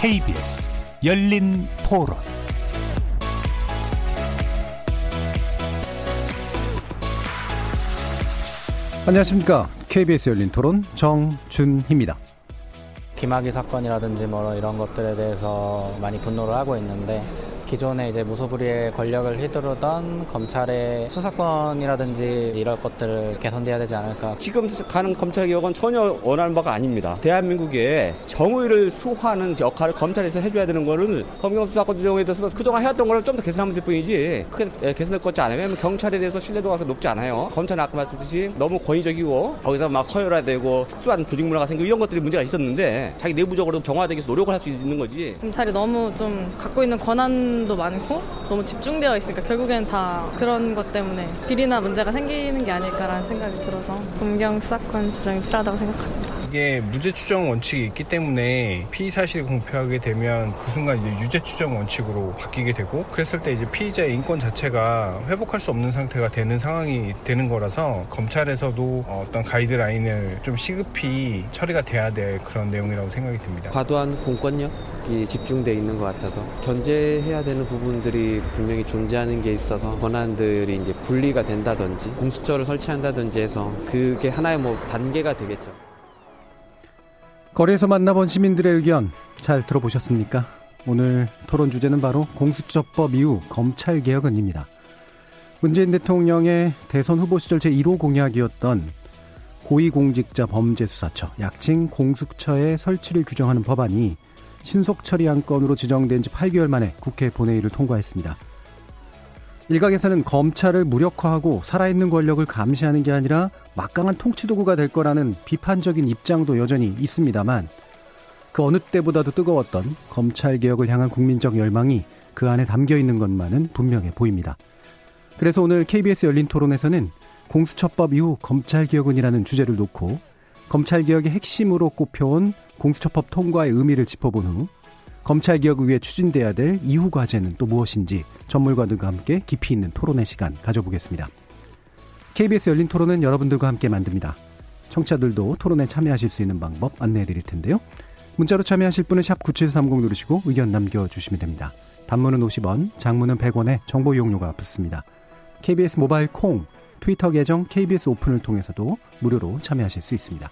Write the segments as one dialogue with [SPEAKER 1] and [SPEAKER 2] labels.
[SPEAKER 1] KBS 열린 토론 안녕하십니까. KBS 열린 토론 정준희입니다.
[SPEAKER 2] 김학의 사건이라든지 뭐 이런 것들에 대해서 많이 분노를 하고 있는데 기존에 이제 무소불위의 권력을 휘두르던 검찰의 수사권이라든지 이런 것들을 개선돼야 되지 않을까.
[SPEAKER 3] 지금 가는 검찰 개혁은 전혀 원하는 바가 아닙니다. 대한민국의 정의를 수호하는 역할을 검찰에서 해줘야 되는 거를 검경 수사권 조정에 대해서 그동안 해왔던 거를 좀 더 개선하면 될 뿐이지 크게 개선될 것 같지 않아요. 왜냐면 경찰에 대해서 신뢰도가 높지 않아요. 검찰은 아까 말씀드렸듯이 너무 권위적이고 거기서 막 서열화되고 특수한 조직 문화가 생기고 이런 것들이 문제가 있었는데 자기 내부적으로 정화되기 위해서 노력을 할 수 있는 거지.
[SPEAKER 4] 검찰이 너무 좀 갖고 있는 권한 도 많고 너무 집중되어 있으니까 결국엔 다 그런 것 때문에 비리나 문제가 생기는 게 아닐까라는 생각이 들어서 검경 수사권 조정이 필요하다고 생각합니다.
[SPEAKER 5] 이게 무죄 추정 원칙이 있기 때문에 피의 사실이 공표하게 되면 그 순간 이제 유죄 추정 원칙으로 바뀌게 되고 그랬을 때 이제 피의자의 인권 자체가 회복할 수 없는 상태가 되는 상황이 되는 거라서 검찰에서도 어떤 가이드라인을 좀 시급히 처리가 돼야 될 그런 내용이라고 생각이 듭니다.
[SPEAKER 6] 과도한 공권력이 집중돼 있는 것 같아서 견제해야 되는 부분들이 분명히 존재하는 게 있어서 권한들이 이제 분리가 된다든지 공수처를 설치한다든지 해서 그게 하나의 뭐 단계가 되겠죠.
[SPEAKER 1] 거리에서 만나본 시민들의 의견 잘 들어보셨습니까? 오늘 토론 주제는 바로 공수처법 이후 검찰 개혁은입니다. 문재인 대통령의 대선 후보 시절 제1호 공약이었던 고위공직자 범죄수사처, 약칭 공수처의 설치를 규정하는 법안이 신속 처리 안건으로 지정된 지 8개월 만에 국회 본회의를 통과했습니다. 일각에서는 검찰을 무력화하고 살아있는 권력을 감시하는 게 아니라 막강한 통치도구가 될 거라는 비판적인 입장도 여전히 있습니다만 그 어느 때보다도 뜨거웠던 검찰개혁을 향한 국민적 열망이 그 안에 담겨 있는 것만은 분명해 보입니다. 그래서 오늘 KBS 열린 토론에서는 공수처법 이후 검찰개혁은이라는 주제를 놓고 검찰개혁의 핵심으로 꼽혀온 공수처법 통과의 의미를 짚어본 후 검찰 개혁을 위해 추진돼야 될 이후 과제는 또 무엇인지 전문가들과 함께 깊이 있는 토론의 시간 가져보겠습니다. KBS 열린 토론은 여러분들과 함께 만듭니다. 청취자들도 토론에 참여하실 수 있는 방법 안내해 드릴 텐데요. 문자로 참여하실 분은 샵9730 누르시고 의견 남겨주시면 됩니다. 단문은 50원, 장문은 100원에 정보 이용료가 붙습니다. KBS 모바일 콩, 트위터 계정 KBS 오픈을 통해서도 무료로 참여하실 수 있습니다.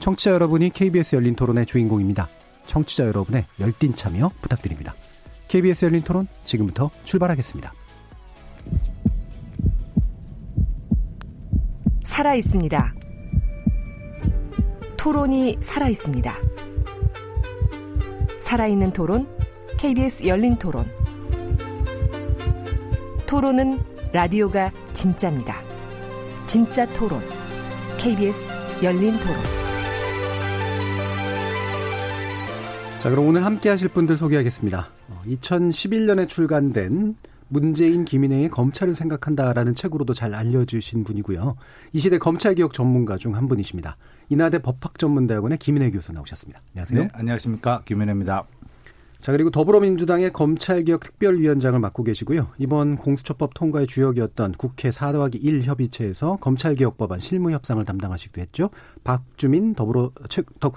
[SPEAKER 1] 청취자 여러분이 KBS 열린 토론의 주인공입니다. 청취자 여러분의 열띤 참여 부탁드립니다. KBS 열린 토론 지금부터 출발하겠습니다.
[SPEAKER 7] 살아 있습니다. 토론이 살아 있습니다. 살아있는 토론, KBS 열린 토론. 토론은 라디오가 진짜입니다. 진짜 토론, KBS 열린 토론.
[SPEAKER 1] 자, 그럼 오늘 함께 하실 분들 소개하겠습니다. 2011년에 출간된 문재인 김인혜의 검찰을 생각한다라는 책으로도 잘 알려주신 분이고요. 이 시대 검찰 개혁 전문가 중 한 분이십니다. 인하대 법학전문대학원의 김인혜 교수 나오셨습니다. 안녕하세요.
[SPEAKER 8] 네, 안녕하십니까. 김인혜입니다.
[SPEAKER 1] 자, 그리고 더불어민주당의 검찰개혁 특별위원장을 맡고 계시고요. 이번 공수처법 통과의 주역이었던 국회 4 더하기 1 협의체에서 검찰개혁 법안 실무 협상을 담당하시기도 했죠. 박주민 더불어,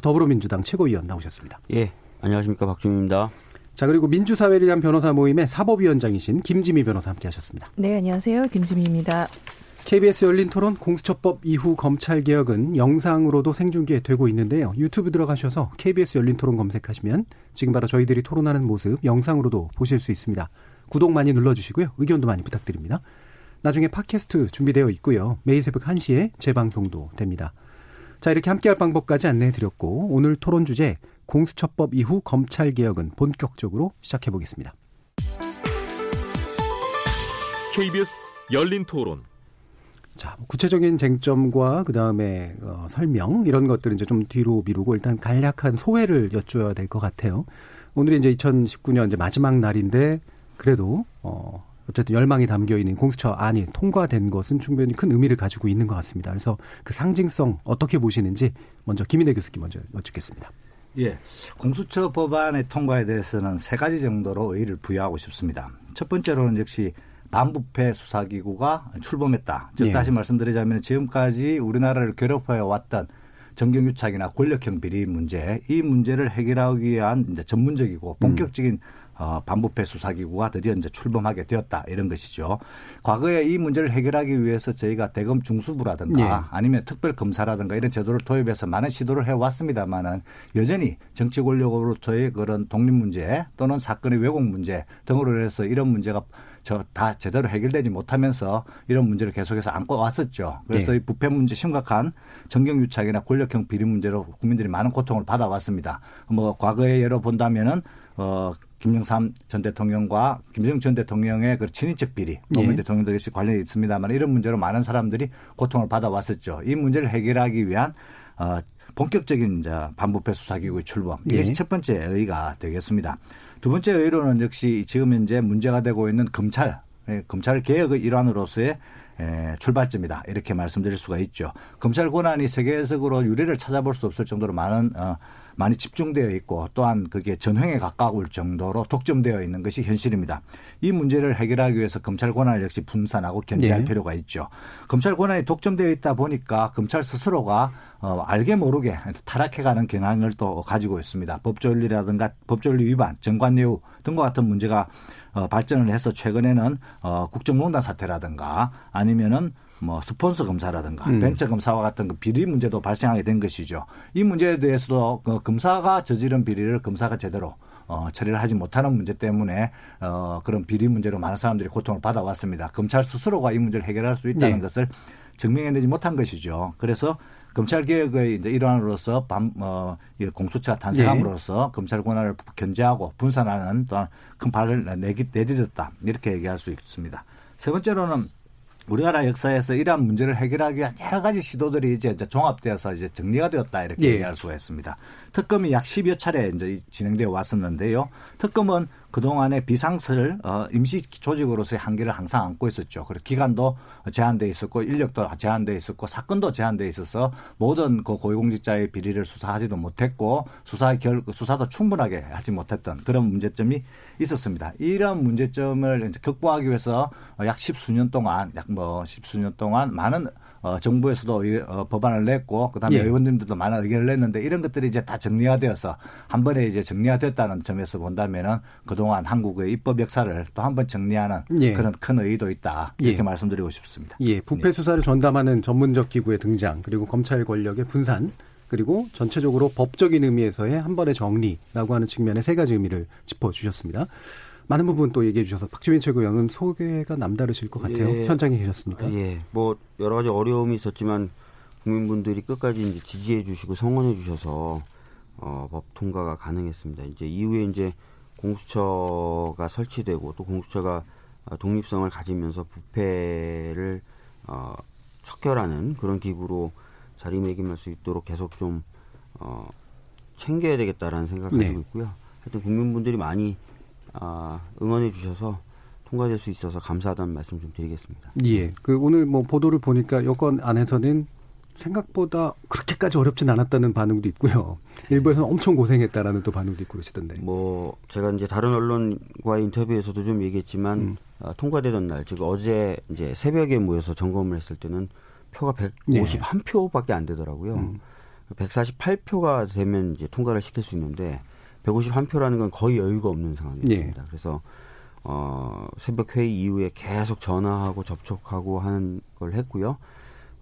[SPEAKER 1] 더불어민주당 최고위원 나오셨습니다.
[SPEAKER 9] 예, 안녕하십니까. 박주민입니다.
[SPEAKER 1] 자, 그리고 민주사회를 위한 변호사 모임의 사법위원장이신 김지미 변호사 함께 하셨습니다.
[SPEAKER 10] 네, 안녕하세요. 김지미입니다.
[SPEAKER 1] KBS 열린 토론 공수처법 이후 검찰 개혁은 영상으로도 생중계되고 있는데요. 유튜브 들어가셔서 KBS 열린 토론 검색하시면 지금 바로 저희들이 토론하는 모습 영상으로도 보실 수 있습니다. 구독 많이 눌러주시고요. 의견도 많이 부탁드립니다. 나중에 팟캐스트 준비되어 있고요. 매일 새벽 1시에 재방송도 됩니다. 자, 이렇게 함께할 방법까지 안내해 드렸고 오늘 토론 주제 공수처법 이후 검찰 개혁은 본격적으로 시작해 보겠습니다.
[SPEAKER 11] KBS 열린 토론.
[SPEAKER 1] 자, 구체적인 쟁점과 그 다음에 어, 설명 이런 것들은 이제 좀 뒤로 미루고 일단 간략한 소회를 여쭤야 될 것 같아요. 오늘이 이제 2019년 이제 마지막 날인데 그래도 어 어쨌든 열망이 담겨 있는 공수처 안이 통과된 것은 충분히 큰 의미를 가지고 있는 것 같습니다. 그래서 그 상징성 어떻게 보시는지 먼저 김인혜 교수님 먼저 여쭙겠습니다.
[SPEAKER 8] 예, 공수처 법안의 통과에 대해서는 세 가지 정도로 의의를 부여하고 싶습니다. 첫 번째로는 역시 반부패 수사기구가 출범했다. 즉
[SPEAKER 1] 예.
[SPEAKER 8] 다시 말씀드리자면 지금까지 우리나라를 괴롭혀 왔던 정경유착이나 권력형 비리 문제 이 문제를 해결하기 위한 이제 전문적이고 본격적인 음. 어, 반부패 수사기구가 드디어 이제 출범하게 되었다 이런 것이죠. 과거에 이 문제를 해결하기 위해서 저희가 대검 중수부라든가 예. 아니면 특별 검사라든가 이런 제도를 도입해서 많은 시도를 해왔습니다만은 여전히 정치 권력으로부터의 그런 독립 문제 또는 사건의 왜곡 문제 등으로 해서 이런 문제가 저다 제대로 해결되지 못하면서 이런 문제를 계속해서 안고 왔었죠. 그래서 네. 이 부패 문제 심각한 정경 유착이나 권력형 비리 문제로 국민들이 많은 고통을 받아왔습니다. 뭐 과거의 예로 본다면은 어 김영삼 전 대통령과 김정은 전 대통령의 그 친인척 비리, 노무현 예. 대통령도 역시 관련이 있습니다만 이런 문제로 많은 사람들이 고통을 받아왔었죠. 이 문제를 해결하기 위한 어, 본격적인 이제 반부패 수사기구의 출범 이것이 예. 첫 번째 의의가 되겠습니다. 두 번째 의의로는 역시 지금 현재 문제가 되고 있는 검찰, 예, 검찰 개혁의 일환으로서의 에, 출발점이다 이렇게 말씀드릴 수가 있죠. 검찰 권한이 세계적으로 유례를 찾아볼 수 없을 정도로 많은 어, 많이 집중되어 있고 또한 그게 전횡에 가까울 정도로 독점되어 있는 것이 현실입니다. 이 문제를 해결하기 위해서 검찰 권한을 역시 분산하고 견제할 네. 필요가 있죠. 검찰 권한이 독점되어 있다 보니까 검찰 스스로가 어, 알게 모르게 타락해가는 경향을 또 가지고 있습니다. 법조인리라든가 법조인리 위반, 정관예우 등과 같은 문제가 어, 발전을 해서 최근에는 어, 국정농단 사태라든가 아니면은 뭐 스폰서 검사라든가 음. 벤처 검사와 같은 그 비리 문제도 발생하게 된 것이죠. 이 문제에 대해서도 그 검사가 저지른 비리를 검사가 제대로 어, 처리를 하지 못하는 문제 때문에 어, 그런 비리 문제로 많은 사람들이 고통을 받아왔습니다. 검찰 스스로가 이 문제를 해결할 수 있다는 네. 것을 증명해내지 못한 것이죠. 그래서 검찰 개혁의 이제 일환으로서 반, 어, 공수처가 탄생함으로써 네. 검찰 권한을 견제하고 분산하는 또한 큰 발을 내기, 내딛었다 이렇게 얘기할 수 있습니다. 세 번째로는 우리나라 역사에서 이러한 문제를 해결하기 위한 여러 가지 시도들이 이제 종합되어서 이제 정리가 되었다 이렇게 예. 얘기할 수가 있습니다. 특검이 약 10여 차례 이제 진행되어 왔었는데요. 특검은 그동안에 비상슬 어, 임시 조직으로서의 한계를 항상 안고 있었죠. 그리고 기간도 제한돼 있었고 인력도 제한돼 있었고 사건도 제한돼 있어서 모든 그 고위공직자의 비리를 수사하지도 못했고 수사 결 수사도 충분하게 하지 못했던 그런 문제점이 있었습니다. 이런 문제점을 이제 극복하기 위해서 약 십수년 동안 약 뭐 십수년 동안 많은 어, 정부에서도 의, 어, 법안을 냈고 그다음에 예. 의원님들도 많은 의견을 냈는데 이런 것들이 이제 다 정리화되어서 한 번에 이제 정리화됐다는 점에서 본다면은 그동안 한국의 입법 역사를 또 한 번 정리하는 예. 그런 큰 의의도 있다 이렇게 예. 말씀드리고 싶습니다.
[SPEAKER 1] 예, 부패 수사를 전담하는 전문적 기구의 등장 그리고 검찰 권력의 분산 그리고 전체적으로 법적인 의미에서의 한 번의 정리라고 하는 측면의 세 가지 의미를 짚어주셨습니다. 많은 부분 또 얘기해 주셔서 박주민 최고위원은 소개가 남다르실 것 같아요. 예, 현장에 계셨습니까?
[SPEAKER 9] 예. 뭐 여러 가지 어려움이 있었지만 국민분들이 끝까지 이제 지지해 주시고 성원해 주셔서 어, 법 통과가 가능했습니다. 이제 이후에 이제 공수처가 설치되고 또 공수처가 독립성을 가지면서 부패를 어, 척결하는 그런 기구로 자리매김할 수 있도록 계속 좀 어, 챙겨야 되겠다라는 생각을 네. 가지고 있고요. 하여튼 국민분들이 많이 아, 응원해 주셔서 통과될 수 있어서 감사하다는 말씀 좀 드리겠습니다.
[SPEAKER 1] 예. 그 오늘 뭐 보도를 보니까 여권 안에서는 생각보다 그렇게까지 어렵진 않았다는 반응도 있고요. 일부에서는 엄청 고생했다라는 또 반응도 있고 그러시던데.
[SPEAKER 9] 뭐 제가 이제 다른 언론과 인터뷰에서도 좀 얘기했지만 음. 아, 통과되던 날, 즉 어제 이제 새벽에 모여서 점검을 했을 때는 표가 151표밖에 안 되더라고요. 음. 148표가 되면 이제 통과를 시킬 수 있는데 151표라는 건 거의 여유가 없는 상황이었습니다. 예. 그래서 어, 새벽 회의 이후에 계속 전화하고 접촉하고 하는 걸 했고요.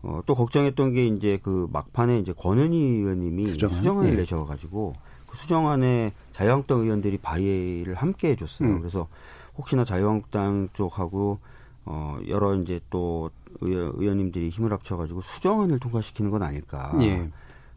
[SPEAKER 9] 어, 또 걱정했던 게 이제 그 막판에 이제 권은희 의원님이 수정안? 수정안을 예. 내셔가지고 그 수정안에 자유한국당 의원들이 발의를 함께 해줬어요. 음. 그래서 혹시나 자유한국당 쪽하고 어, 여러 이제 또 의원, 님들이 힘을 합쳐가지고 수정안을 통과시키는 건 아닐까. 예.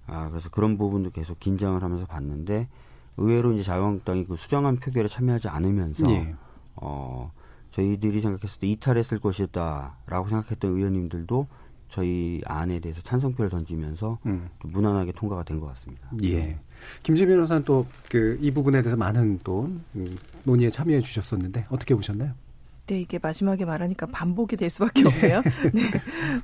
[SPEAKER 9] 아, 그래서 그런 부분도 계속 긴장을 하면서 봤는데 의외로 이제 자유한국당이 그 수정안 표결에 참여하지 않으면서 예. 어 저희들이 생각했을 때 이탈했을 것이었다라고 생각했던 의원님들도 저희 안에 대해서 찬성표를 던지면서 음. 좀 무난하게 통과가 된 것 같습니다.
[SPEAKER 1] 예. 김재 변호사는 또 그 이 부분에 대해서 많은 또 음, 논의에 참여해 주셨었는데 어떻게 보셨나요?
[SPEAKER 10] 네, 이게 마지막에 말하니까 반복이 될 수밖에 없네요. 네.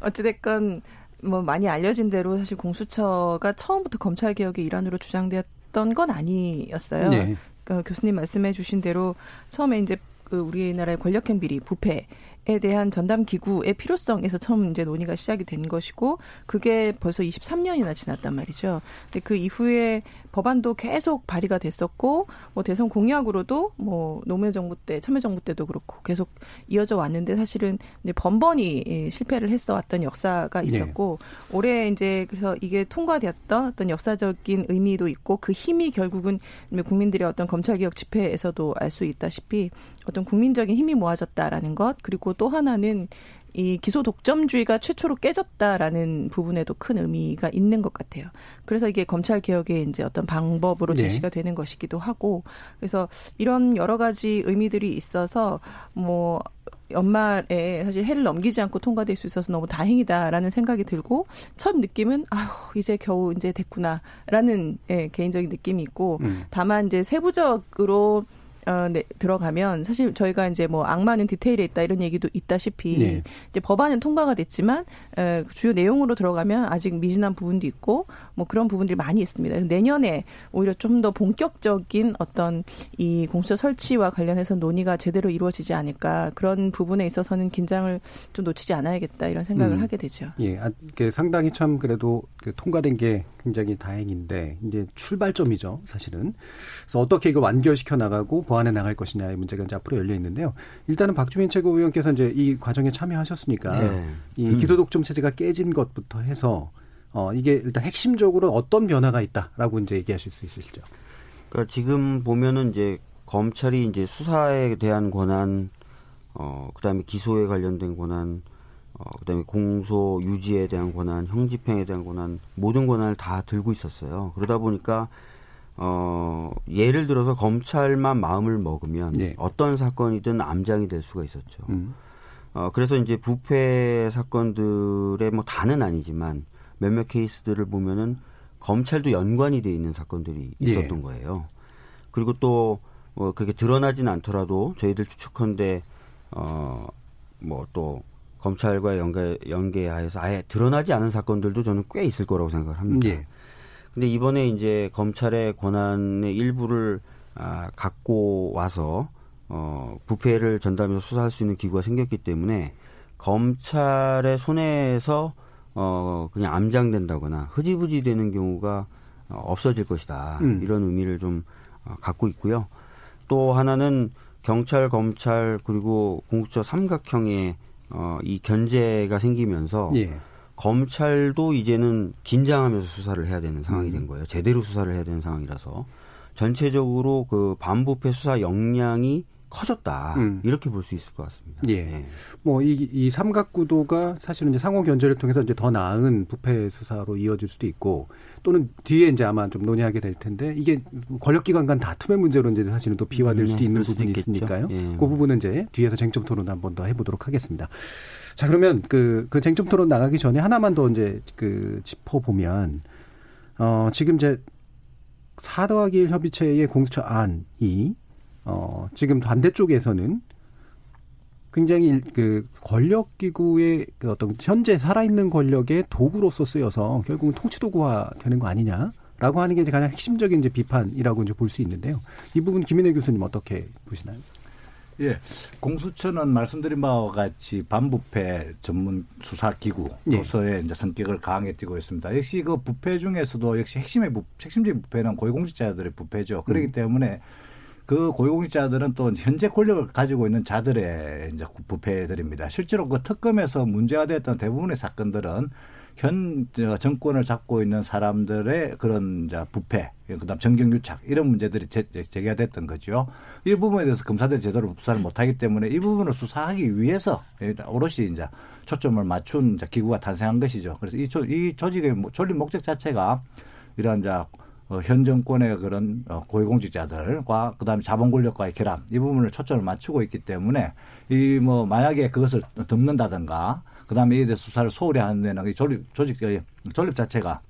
[SPEAKER 10] 어찌됐건 뭐 많이 알려진 대로 사실 공수처가 처음부터 검찰 개혁의 일환으로 주장되었 있었던 건 아니었어요. 네. 그러니까 교수님 말씀해 주신 대로 처음에 이제 그 우리나라의 권력형 비리, 부패 에 대한 전담 기구의 필요성에서 처음 이제 논의가 시작이 된 것이고 그게 벌써 23년이나 지났단 말이죠. 근데 그 이후에 법안도 계속 발의가 됐었고 뭐 대선 공약으로도 뭐 노무현 정부 때 참여정부 때도 그렇고 계속 이어져 왔는데 사실은 이제 번번이 실패를 했어 왔던 역사가
[SPEAKER 1] 네.
[SPEAKER 10] 있었고 네. 올해 이제 그래서 이게 통과되었던 어떤 역사적인 의미도 있고 그 힘이 결국은 국민들의 어떤 검찰개혁 집회에서도 알 수 있다시피 어떤 국민적인 힘이 모아졌다라는 것 그리고 또 하나는 이 기소 독점주의가 최초로 깨졌다라는 부분에도 큰 의미가 있는 것 같아요. 그래서 이게 검찰 개혁의 이제 어떤 방법으로 제시가 네. 되는 것이기도 하고 그래서 이런 여러 가지 의미들이 있어서 뭐 연말에 사실 해를 넘기지 않고 통과될 수 있어서 너무 다행이다라는 생각이 들고 첫 느낌은 아휴 이제 겨우 이제 됐구나라는 예, 개인적인 느낌이 있고 음. 다만 이제 세부적으로 어, 네, 들어가면 사실 저희가 이제 뭐 악마는 디테일에 있다 이런 얘기도 있다시피 네. 이제 법안은 통과가 됐지만 에, 주요 내용으로 들어가면 아직 미진한 부분도 있고 뭐 그런 부분들이 많이 있습니다. 내년에 오히려 좀 더 본격적인 어떤 이 공수처 설치와 관련해서 논의가 제대로 이루어지지 않을까 그런 부분에 있어서는 긴장을 좀 놓치지 않아야겠다 이런 생각을 음. 하게 되죠.
[SPEAKER 1] 예, 아, 상당히 참 그래도 그 통과된 게 굉장히 다행인데 이제 출발점이죠, 사실은. 그래서 어떻게 이걸 완결시켜 나가고 보완해 나갈 것이냐의 문제가 이제 앞으로 열려 있는데요. 일단은 박주민 최고위원께서 이제 이 과정에 참여하셨으니까 네. 이 음. 기소독점 체제가 깨진 것부터 해서 어 이게 일단 핵심적으로 어떤 변화가 있다라고 이제 얘기하실 수 있으시죠?
[SPEAKER 9] 그러니까 지금 보면은 이제 검찰이 이제 수사에 대한 권한, 어 그다음에 기소에 관련된 권한, 어 그다음에 공소 유지에 대한 권한, 형집행에 대한 권한 모든 권한을 다 들고 있었어요. 그러다 보니까 어, 예를 들어서 검찰만 마음을 먹으면 네. 어떤 사건이든 암장이 될 수가 있었죠. 음. 어, 그래서 이제 부패 사건들의 뭐 다는 아니지만 몇몇 케이스들을 보면은 검찰도 연관이 돼 있는 사건들이 있었던 예. 거예요. 그리고 또, 뭐, 그게 드러나진 않더라도 저희들 추측컨대, 어, 뭐 또, 검찰과 연계, 연계하여서 아예 드러나지 않은 사건들도 저는 꽤 있을 거라고 생각을 합니다. 예. 근데 이번에 이제 검찰의 권한의 일부를 아, 갖고 와서 어, 부패를 전담해서 수사할 수 있는 기구가 생겼기 때문에 검찰의 손에서 어, 그냥 암장된다거나 흐지부지 되는 경우가 어, 없어질 것이다. 음. 이런 의미를 좀 어, 갖고 있고요. 또 하나는 경찰, 검찰 그리고 공수처 삼각형의 어, 이 견제가 생기면서 예. 검찰도 이제는 긴장하면서 수사를 해야 되는 상황이 된 음. 거예요. 제대로 수사를 해야 되는 상황이라서 전체적으로 그 반부패 수사 역량이 커졌다 음. 이렇게 볼 수 있을 것 같습니다.
[SPEAKER 1] 예. 네. 뭐이 이 삼각구도가 사실은 이제 상호 견제를 통해서 이제 더 나은 부패 수사로 이어질 수도 있고 또는 뒤에 이제 아마 좀 논의하게 될 텐데 이게 권력기관 간 다툼의 문제로 이제 사실은 또 비화될 음, 수도 있는 부분이 있겠죠. 있으니까요. 예. 그 부분은 이제 뒤에서 쟁점 토론 한번 더 해보도록 하겠습니다. 자 그러면 그, 그 쟁점 토론 나가기 전에 하나만 더 이제 그 짚어보면 어 지금 이제 사더하기 1 협의체의 공수처 안이 어, 지금 반대쪽에서는 굉장히 그 권력 기구의 그 어떤 현재 살아있는 권력의 도구로서 쓰여서 결국은 통치 도구화 되는 거 아니냐라고 하는 게 이제 가장 핵심적인 이제 비판이라고 이제 볼 수 있는데요. 이 부분 김인혜 교수님 어떻게 보시나요?
[SPEAKER 8] 예. 공수처는 말씀드린 바와 같이 반부패 전문 수사 기구로서의 예. 이제 성격을 강하게 띠고 있습니다. 역시 그 부패 중에서도 역시 핵심의 부, 핵심적인 부패는 고위공직자들의 부패죠. 그렇기 음. 때문에 그 고위공직자들은 또 현재 권력을 가지고 있는 자들의 이제 부패들입니다. 실제로 그 특검에서 문제가 됐던 대부분의 사건들은 현 정권을 잡고 있는 사람들의 그런 부패, 그다음 정경유착 이런 문제들이 제, 제기가 됐던 거죠. 이 부분에 대해서 검사들이 제대로 수사를 못하기 때문에 이 부분을 수사하기 위해서 오롯이 이제 초점을 맞춘 기구가 탄생한 것이죠. 그래서 이, 조, 이 조직의 존립 목적 자체가 이런 이제 어, 현 정권의 그런 어, 고위공직자들과 그다음에 자본 권력과의 결합 이 부분을 초점을 맞추고 있기 때문에 이 뭐 만약에 그것을 덮는다든가 그다음에 이에 대해서 수사를 소홀히 하는 데는 이 조립 조직 조립 자체가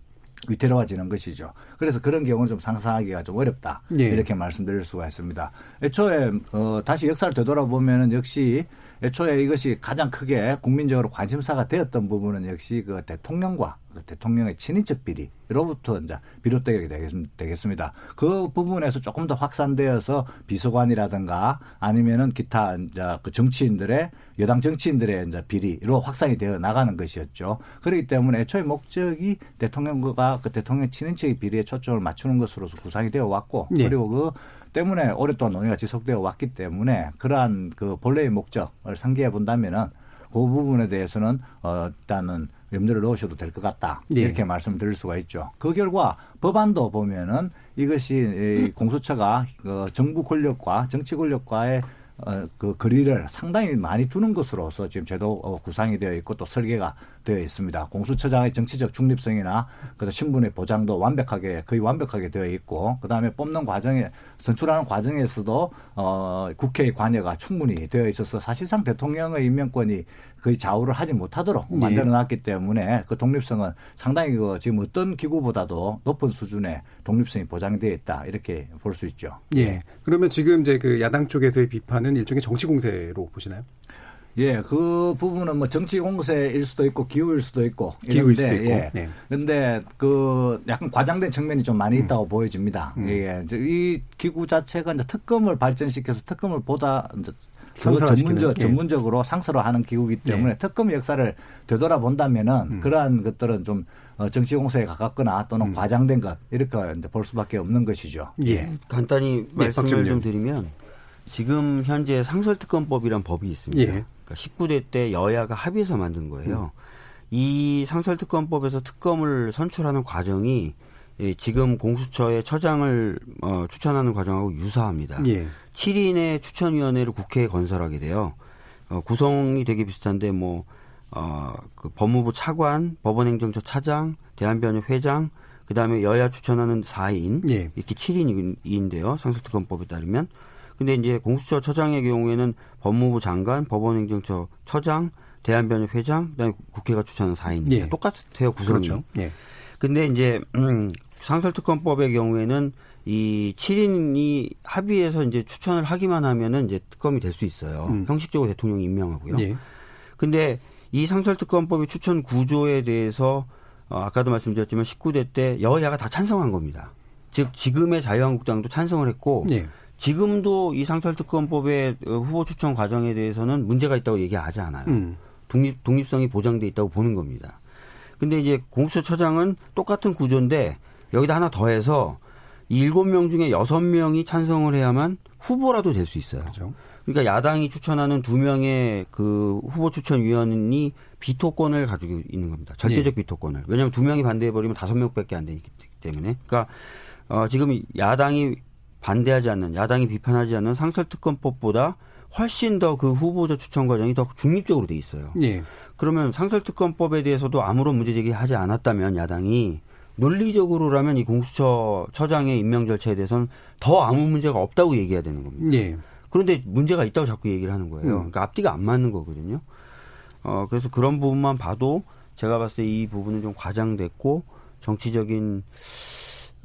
[SPEAKER 8] 위태로워지는 것이죠. 그래서 그런 경우는 좀 상상하기가 좀 어렵다. 예. 이렇게 말씀드릴 수가 있습니다. 애초에 어 다시 역사를 되돌아보면은 역시 애초에 이것이 가장 크게 국민적으로 관심사가 되었던 부분은 역시 그 대통령과 대통령의 친인척 비리로부터 이제 비롯되게 되겠습니다. 그 부분에서 조금 더 확산되어서 비서관이라든가 아니면은 기타 이제 그 정치인들의 여당 정치인들의 이제 비리로 확산이 되어 나가는 것이었죠. 그렇기 때문에 애초에 목적이 대통령과 그 대통령 친인척의 비리에 초점을 맞추는 것으로서 구상이 되어 왔고 네. 그리고 그 때문에 오랫동안 논의가 지속되어 왔기 때문에 그러한 그 본래의 목적을 상기해 본다면은 그 부분에 대해서는 어 일단은 염두를 넣으셔도 될 것 같다 네. 이렇게 말씀드릴 수가 있죠. 그 결과 법안도 보면은 이것이 공수처가 그 정부 권력과 정치 권력과의 어, 그 거리를 상당히 많이 두는 것으로서 지금 제도 어, 구상이 되어 있고 또 설계가 되어 있습니다. 공수처장의 정치적 중립성이나 그 신분의 보장도 완벽하게 거의 완벽하게 되어 있고 그 다음에 뽑는 과정에 선출하는 과정에서도 어 국회의 관여가 충분히 되어 있어서 사실상 대통령의 임명권이 거의 좌우를 하지 못하도록 네. 만들어 놨기 때문에 그 독립성은 상당히 그 지금 어떤 기구보다도 높은 수준의 독립성이 보장되어 있다 이렇게 볼 수 있죠.
[SPEAKER 1] 예. 그러면 지금 이제 그 야당 쪽에서의 비판은 일종의 정치 공세로 보시나요?
[SPEAKER 8] 예, 그 부분은 뭐 정치 공세일 수도 있고 기후일 수도 있고
[SPEAKER 1] 기후일 수도 있고.
[SPEAKER 8] 예. 네. 근데 그 약간 과장된 측면이 좀 많이 음. 있다고 음. 보여집니다. 음. 예, 이 기구 자체가 이제 특검을 발전시켜서 특검을 보다 이제 그 전문적, 예. 전문적으로 상설화하는 기구이기 때문에 예. 특검 역사를 되돌아본다면은 음. 그러한 것들은 좀 어, 정치 공세에 가깝거나 또는 음. 과장된 것 이렇게 볼 수밖에 없는 것이죠.
[SPEAKER 9] 예. 간단히 네, 말씀을 좀 드리면 지금 현재 상설특검법이란 법이 있습니다. 예. 그러니까 19대 때 여야가 합의해서 만든 거예요. 음. 이 상설특검법에서 특검을 선출하는 과정이 예, 지금 공수처의 처장을 어, 추천하는 과정하고 유사합니다. 예. 7인의 추천위원회를 국회에 건설하게 돼요. 어, 구성이 되게 비슷한데 뭐 어, 그 법무부 차관, 법원행정처 차장, 대한변협 회장, 그 다음에 여야 추천하는 4인 예. 이렇게 7인인데요. 상설특검법에 따르면 근데 이제 공수처 처장의 경우에는 법무부 장관, 법원행정처 처장, 대한변협 회장, 그다음에 국회가 추천한 4인입니다. 예. 똑같아요 구성이. 그렇죠. 예. 근데 이제 음, 상설특검법의 경우에는 이 7인이 합의해서 이제 추천을 하기만 하면은 이제 특검이 될 수 있어요. 음. 형식적으로 대통령이 임명하고요. 예. 근데 이 상설특검법의 추천 구조에 대해서 어, 아까도 말씀드렸지만 19대 때 여야가 다 찬성한 겁니다. 즉 지금의 자유한국당도 찬성을 했고 예. 지금도 이 상설특검법의 후보 추천 과정에 대해서는 문제가 있다고 얘기하지 않아요. 음. 독립 독립성이 보장돼 있다고 보는 겁니다. 근데 이제 공수처처장은 똑같은 구조인데 여기다 하나 더해서 일곱 명 중에 여섯 명이 찬성을 해야만 후보라도 될 수 있어요. 그렇죠. 그러니까 야당이 추천하는 두 명의 그 후보 추천 위원이 비토권을 가지고 있는 겁니다. 절대적 네. 비토권을. 왜냐하면 두 명이 반대해 버리면 다섯 명밖에 안 되기 때문에. 그러니까 어, 지금 야당이 반대하지 않는 야당이 비판하지 않는 상설특검법보다 훨씬 더 그 후보자 추천 과정이 더 중립적으로 돼 있어요. 예. 그러면 상설특검법에 대해서도 아무런 문제 제기하지 않았다면 야당이 논리적으로라면 이 공수처 처장의 임명 절차에 대해서는 더 아무 문제가 없다고 얘기해야 되는 겁니다. 예. 그런데 문제가 있다고 자꾸 얘기를 하는 거예요. 음. 그러니까 앞뒤가 안 맞는 거거든요. 어, 그래서 그런 부분만 봐도 제가 봤을 때 이 부분은 좀 과장됐고 정치적인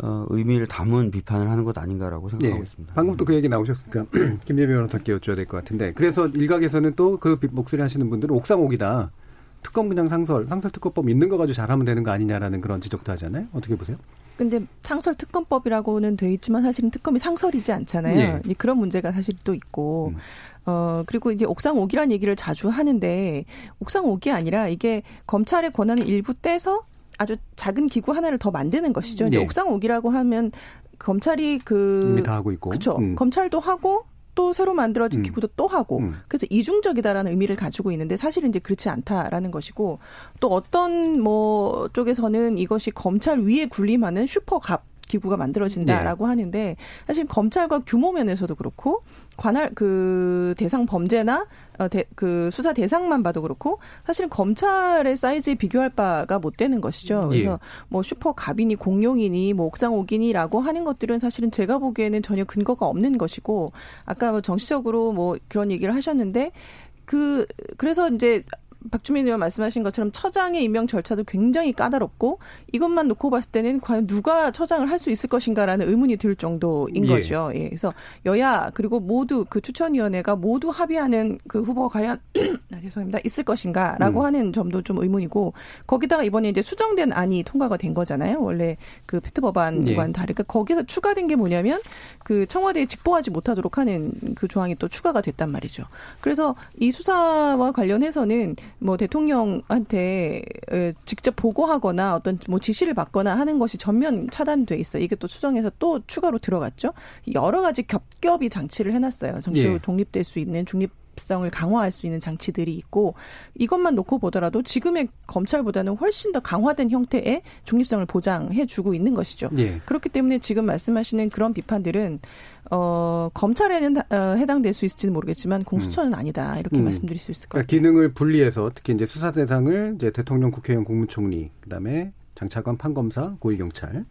[SPEAKER 9] 어, 의미를 담은 비판을 하는 것 아닌가라고 생각하고 네. 있습니다.
[SPEAKER 1] 방금 또 그 얘기 나오셨으니까 김재미 변호사께 여쭤야 될 것 같은데 그래서 일각에서는 또 그 목소리 하시는 분들은 옥상옥이다. 특검 그냥 상설, 상설 특검법 있는 거 가지고 잘하면 되는 거 아니냐라는 그런 지적도 하잖아요. 어떻게 보세요?
[SPEAKER 10] 근데 상설 특검법이라고는 돼 있지만 사실은 특검이 상설이지 않잖아요. 예. 그런 문제가 사실 또 있고. 음. 어, 그리고 이제 옥상 옥이라는 얘기를 자주 하는데 옥상 옥이 아니라 이게 검찰의 권한을 일부 떼서 아주 작은 기구 하나를 더 만드는 것이죠. 네. 옥상옥이라고 하면 검찰이 그
[SPEAKER 1] 이미 다 하고 있고,
[SPEAKER 10] 그렇죠. 음. 검찰도 하고 또 새로 만들어진 음. 기구도 또 하고 음. 그래서 이중적이다라는 의미를 가지고 있는데 사실은 이제 그렇지 않다라는 것이고 또 어떤 뭐 쪽에서는 이것이 검찰 위에 군림하는 슈퍼갑 기구가 만들어진다라고 네. 하는데 사실 검찰과 규모 면에서도 그렇고 관할 그 대상 범죄나 어, 대, 그 수사 대상만 봐도 그렇고 사실은 검찰의 사이즈에 비교할 바가 못 되는 것이죠. 예. 그래서 예. 뭐 슈퍼 갑이니 공룡이니 뭐 옥상 옥이니라고 하는 것들은 사실은 제가 보기에는 전혀 근거가 없는 것이고 아까 뭐 정치적으로 뭐 그런 얘기를 하셨는데 그 그래서 이제 박주민 의원 말씀하신 것처럼 처장의 임명 절차도 굉장히 까다롭고 이것만 놓고 봤을 때는 과연 누가 처장을 할 수 있을 것인가라는 의문이 들 정도인
[SPEAKER 1] 예.
[SPEAKER 10] 거죠. 예. 그래서 여야 그리고 모두 그 추천위원회가 모두 합의하는 그 후보가 과연 아, 죄송합니다 있을 것인가라고
[SPEAKER 1] 음.
[SPEAKER 10] 하는 점도 좀 의문이고 거기다가 이번에 이제 수정된 안이 통과가 된 거잖아요. 원래 그 페트 법안과는
[SPEAKER 1] 예.
[SPEAKER 10] 다르니까 거기서 추가된 게 뭐냐면 그 청와대에 직보하지 못하도록 하는 그 조항이 또 추가가 됐단 말이죠. 그래서 이 수사와 관련해서는 뭐 대통령한테 에, 직접 보고하거나 어떤 뭐 지시를 받거나 하는 것이 전면 차단돼 있어요. 이게 또 수정해서 또 추가로 들어갔죠. 여러 가지 겹겹이 장치를 해놨어요. 정치적으로
[SPEAKER 1] 예.
[SPEAKER 10] 독립될 수 있는 중립 성을 강화할 수 있는 장치들이 있고 이것만 놓고 보더라도 지금의 검찰보다는 훨씬 더 강화된 형태의 중립성을 보장해 주고 있는 것이죠.
[SPEAKER 1] 예.
[SPEAKER 10] 그렇기 때문에 지금 말씀하시는 그런 비판들은 어 검찰에는 다- 어, 해당될 수 있을지는 모르겠지만 공수처는 아니다 이렇게
[SPEAKER 1] 음.
[SPEAKER 10] 말씀드릴 수 있을 것
[SPEAKER 1] 그러니까
[SPEAKER 10] 같아요.
[SPEAKER 1] 기능을 분리해서 특히 이제 수사 대상을 이제 대통령, 국회의원, 국무총리, 그다음에 장차관, 판검사, 고위경찰,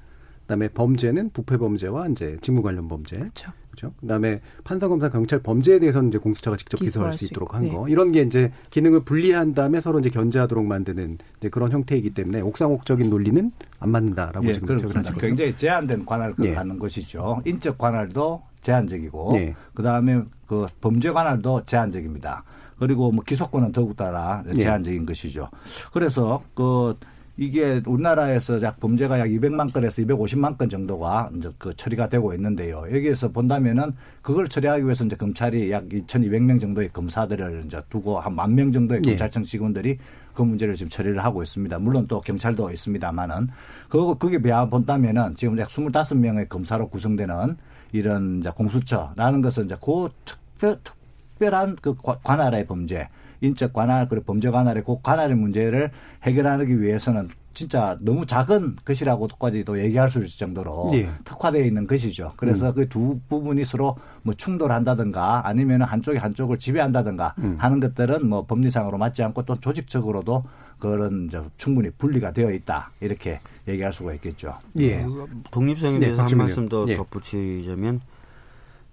[SPEAKER 1] 그다음에 범죄는 부패 범죄와 이제 직무 관련 범죄,
[SPEAKER 10] 그렇죠.
[SPEAKER 1] 그렇죠. 그다음에 판사, 검사, 경찰 범죄에 대해서는 이제 공수처가 직접 기소할
[SPEAKER 10] 기소할 수수
[SPEAKER 1] 있도록 한
[SPEAKER 10] 네.
[SPEAKER 1] 거. 이런 게 이제 기능을 분리한 다음에 서로 이제 견제하도록 만드는 이제 그런 형태이기 때문에 옥상옥적인 논리는 안 맞는다라고
[SPEAKER 8] 예,
[SPEAKER 1] 지금 지적을 거죠.
[SPEAKER 8] 굉장히 제한된 관할을
[SPEAKER 1] 예.
[SPEAKER 8] 갖는 것이죠. 인적 관할도 제한적이고,
[SPEAKER 1] 예.
[SPEAKER 8] 그 다음에 그 범죄 관할도 제한적입니다. 그리고 뭐 기소권은 더욱 따라
[SPEAKER 1] 예.
[SPEAKER 8] 제한적인 것이죠. 그래서 그 이게 우리나라에서 약 범죄가 약 200만 건에서 250만 건 정도가 이제 그 처리가 되고 있는데요. 여기에서 본다면은 그걸 처리하기 위해서 이제 검찰이 약 2,200명 정도의 검사들을 이제 두고 한 만 명 정도의
[SPEAKER 1] 예.
[SPEAKER 8] 검찰청 직원들이 그 문제를 지금 처리를 하고 있습니다. 물론 또 경찰도 있습니다만은 그거 그게 비하 본다면은 지금 약 25명의 검사로 구성되는 이런 이제 공수처라는 것은 이제 그 특별 특별한 그 관- 관할의 범죄, 인적 관할 그리고 범죄 관할의 그 관할의 문제를 해결하기 위해서는 진짜 너무 작은 것이라고까지도 얘기할 수 있을 정도로
[SPEAKER 1] 예.
[SPEAKER 8] 특화되어 있는 것이죠. 그래서 그두 부분이 서로 뭐 충돌한다든가 아니면 한쪽이 한쪽을 지배한다든가 하는 것들은 뭐 법리상으로 맞지 않고 또 조직적으로도 그런 이제 충분히 분리가 되어 있다 이렇게 얘기할 수가 있겠죠.
[SPEAKER 1] 예.
[SPEAKER 9] 그 독립성에
[SPEAKER 1] 네,
[SPEAKER 9] 대해서 한
[SPEAKER 1] 박주민
[SPEAKER 9] 말씀 더.
[SPEAKER 1] 예.
[SPEAKER 9] 덧붙이자면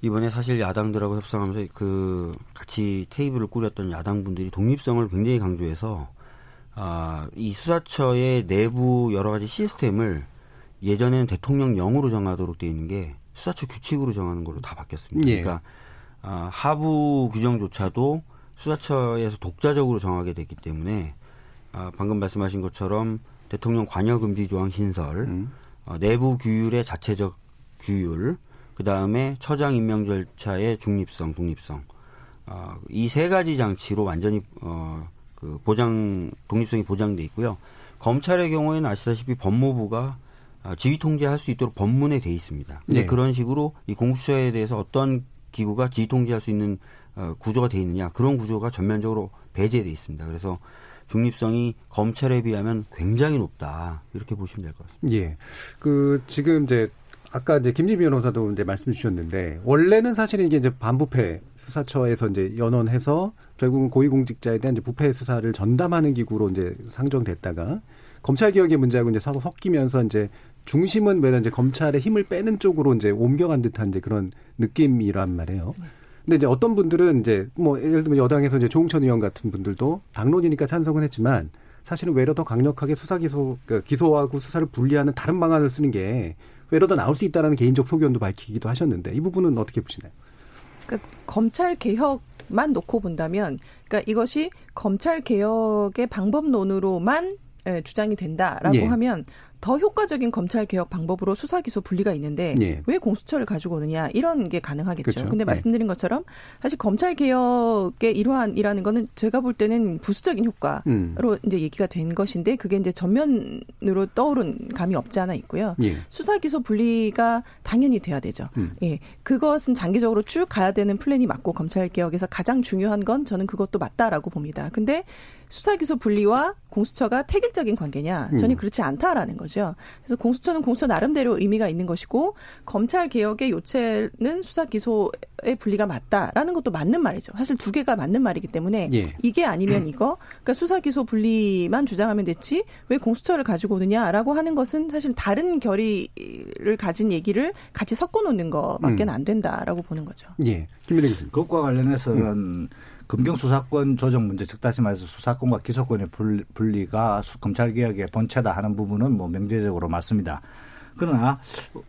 [SPEAKER 9] 이번에 사실 야당들하고 협상하면서 그 같이 테이블을 꾸렸던 야당 분들이 독립성을 굉장히 강조해서 아, 이 수사처의 내부 여러 가지 시스템을 예전에는 대통령령으로 정하도록 돼 있는 게 수사처 규칙으로 정하는 걸로 다 바뀌었습니다.
[SPEAKER 1] 예.
[SPEAKER 9] 그러니까 아, 하부 규정조차도 수사처에서 독자적으로 정하게 됐기 때문에 아, 방금 말씀하신 것처럼 대통령 관여 금지 조항 신설,
[SPEAKER 1] 음.
[SPEAKER 9] 어, 내부 규율의 자체적 규율, 그 다음에 처장 임명 절차의 중립성, 독립성, 어, 이 세 가지 장치로 완전히 어, 그 보장 독립성이 보장돼 있고요. 검찰의 경우에는 아시다시피 법무부가 아, 지휘 통제할 수 있도록 법문에 돼 있습니다.
[SPEAKER 1] 네.
[SPEAKER 9] 그런 식으로 이 공수처에 대해서 어떤 기구가 지휘 통제할 수 있는 어, 구조가 돼 있느냐 그런 구조가 전면적으로 배제돼 있습니다. 그래서 중립성이 검찰에 비하면 굉장히 높다 이렇게 보시면 될 것 같습니다.
[SPEAKER 1] 예. 그 지금 이제 아까 이제 김진 변호사도 이제 말씀 주셨는데 원래는 사실은 이게 이제 반부패 수사처에서 이제 연원해서 결국은 고위공직자에 대한 이제 부패 수사를 전담하는 기구로 이제 상정됐다가 검찰 개혁의 문제하고 이제 서로 섞이면서 이제 중심은 왜냐 이제 검찰의 힘을 빼는 쪽으로 이제 옮겨간 듯한 이제 그런 느낌이란 말이에요. 근데 이제 어떤 분들은 이제 뭐 예를 들면 여당에서 이제 조홍천 의원 같은 분들도 당론이니까 찬성은 했지만 사실은 외려 더 강력하게 수사 기소 그러니까 기소하고 수사를 분리하는 다른 방안을 쓰는 게 더 나올 수 있다라는 개인적 소견도 밝히기도 하셨는데 이 부분은 어떻게 보시나요?
[SPEAKER 10] 그러니까 검찰 개혁만 놓고 본다면, 그러니까 이것이 검찰 개혁의 방법론으로만 예, 주장이 된다라고
[SPEAKER 1] 예.
[SPEAKER 10] 하면 더 효과적인 검찰 개혁 방법으로 수사 기소 분리가 있는데
[SPEAKER 1] 예.
[SPEAKER 10] 왜 공수처를 가지고 오느냐 이런 게 가능하겠죠.
[SPEAKER 1] 그렇죠.
[SPEAKER 10] 근데
[SPEAKER 1] 네.
[SPEAKER 10] 말씀드린 것처럼 사실 검찰 개혁의 일환이라는 거는 제가 볼 때는 부수적인 효과로
[SPEAKER 1] 음.
[SPEAKER 10] 이제 얘기가 된 것인데 그게 이제 전면으로 떠오른 감이 없지 않아 있고요.
[SPEAKER 1] 예.
[SPEAKER 10] 수사 기소 분리가 당연히 돼야 되죠.
[SPEAKER 1] 음.
[SPEAKER 10] 예. 그것은 장기적으로 쭉 가야 되는 플랜이 맞고 검찰 개혁에서 가장 중요한 건 저는 그것도 맞다라고 봅니다. 근데 수사 기소 분리와 공수처가 태길적인 관계냐? 저는
[SPEAKER 1] 음.
[SPEAKER 10] 그렇지 않다라는 거죠. 그래서 공수처는 공수처 나름대로 의미가 있는 것이고 검찰 개혁의 요체는 수사 기소의 분리가 맞다라는 것도 맞는 말이죠. 사실 두 개가 맞는 말이기 때문에
[SPEAKER 1] 예.
[SPEAKER 10] 이게 아니면 이거 그러니까 수사 기소 분리만 주장하면 됐지 왜 공수처를 가지고 오느냐라고 하는 것은 사실 다른 결의를 가진 얘기를 같이 섞어 놓는 거밖에
[SPEAKER 1] 음.
[SPEAKER 10] 안 된다라고 보는 거죠.
[SPEAKER 1] 예. 교수님.
[SPEAKER 8] 그것과 관련해서는 검경 수사권 조정 문제, 즉 다시 말해서 수사권과 기소권의 분리가 검찰 개혁의 본체다 하는 부분은 뭐 명제적으로 맞습니다. 그러나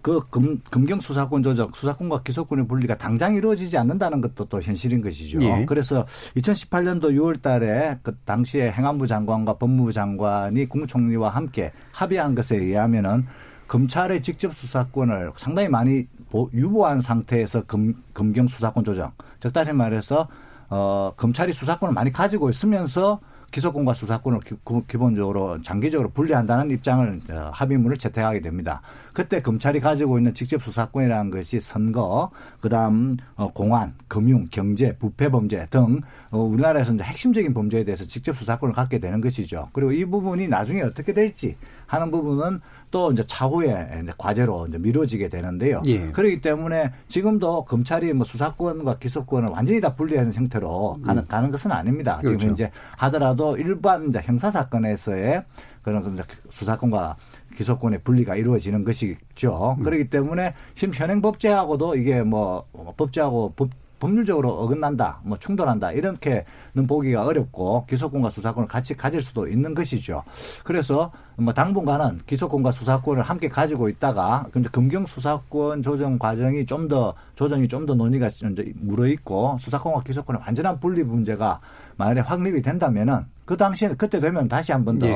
[SPEAKER 8] 그 금, 금경 수사권 조정, 수사권과 기소권의 분리가 당장 이루어지지 않는다는 것도 또 현실인 것이죠. 예. 그래서 2018년도 6월 달에 그 당시에 행안부 장관과 법무부 장관이 국무총리와 함께 합의한 것에 의하면은 검찰의 직접 수사권을 상당히 많이 유보한 상태에서 금, 금경 수사권 조정, 즉 다시 말해서 어, 검찰이 수사권을 많이 가지고 있으면서 기소권과 수사권을 기, 본적으로 장기적으로 분리한다는 입장을 어, 합의문을 채택하게 됩니다. 그때 검찰이 가지고 있는 직접 수사권이라는 것이 선거, 그다음 어, 공안, 금융, 경제, 부패 범죄 등 어, 우리나라에서 이제 핵심적인 범죄에 대해서 직접 수사권을 갖게 되는 것이죠. 그리고 이 부분이 나중에 어떻게 될지 하는 부분은 또 이제 차후에 이제 과제로 이제 미뤄지게 되는데요. 예. 그렇기 때문에 지금도 검찰이 뭐 수사권과 기소권을 완전히 다 분리하는 형태로 가는, 음. 가는 것은 아닙니다. 그렇죠. 지금 이제 하더라도 일반 이제 형사 사건에서의 그런 수사권과 기소권의 분리가 이루어지는 것이죠. 음. 그렇기 때문에 지금 현행 법제하고도 이게 뭐 법제하고 법 법률적으로 어긋난다, 뭐 충돌한다 이렇게는 보기가 어렵고 기소권과 수사권을 같이 가질 수도 있는 것이죠. 그래서 뭐 당분간은 기소권과 수사권을 함께 가지고 있다가 근데 금경 수사권 조정 과정이 좀 더 조정이 좀 더 논의가 물어 있고 수사권과 기소권의 완전한 분리 문제가 만약에 확립이 된다면은 그 당시에 그때 되면 다시 한 번 더이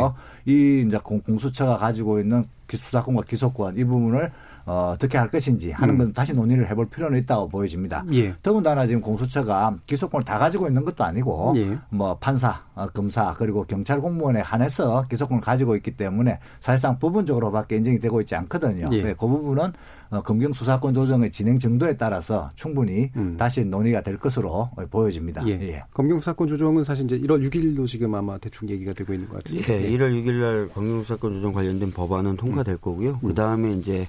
[SPEAKER 8] 네. 이제 공수처가 가지고 있는 수사권과 기소권 이 부분을 어, 어떻게 할 것인지 하는 건 음. 다시 논의를 해볼 필요는 있다고 보여집니다. 예. 더군다나 지금 공수처가 기소권을 다 가지고 있는 것도 아니고 예. 뭐 판사, 어, 검사 그리고 경찰 공무원에 한해서 기소권을 가지고 있기 때문에 사실상 부분적으로밖에 인정이 되고 있지 않거든요. 예. 그 부분은 어, 검경 수사권 조정의 진행 정도에 따라서 충분히 음. 다시 논의가 될 것으로 보여집니다. 예.
[SPEAKER 1] 예. 검경 수사권 조정은 사실 이제 1월 6일로 지금 아마 대충 얘기가 되고 있는 것 같아요. 예.
[SPEAKER 9] 1월 6일 날 검경 수사권 조정 관련된 법안은 통과될 음. 거고요. 음. 그 다음에 이제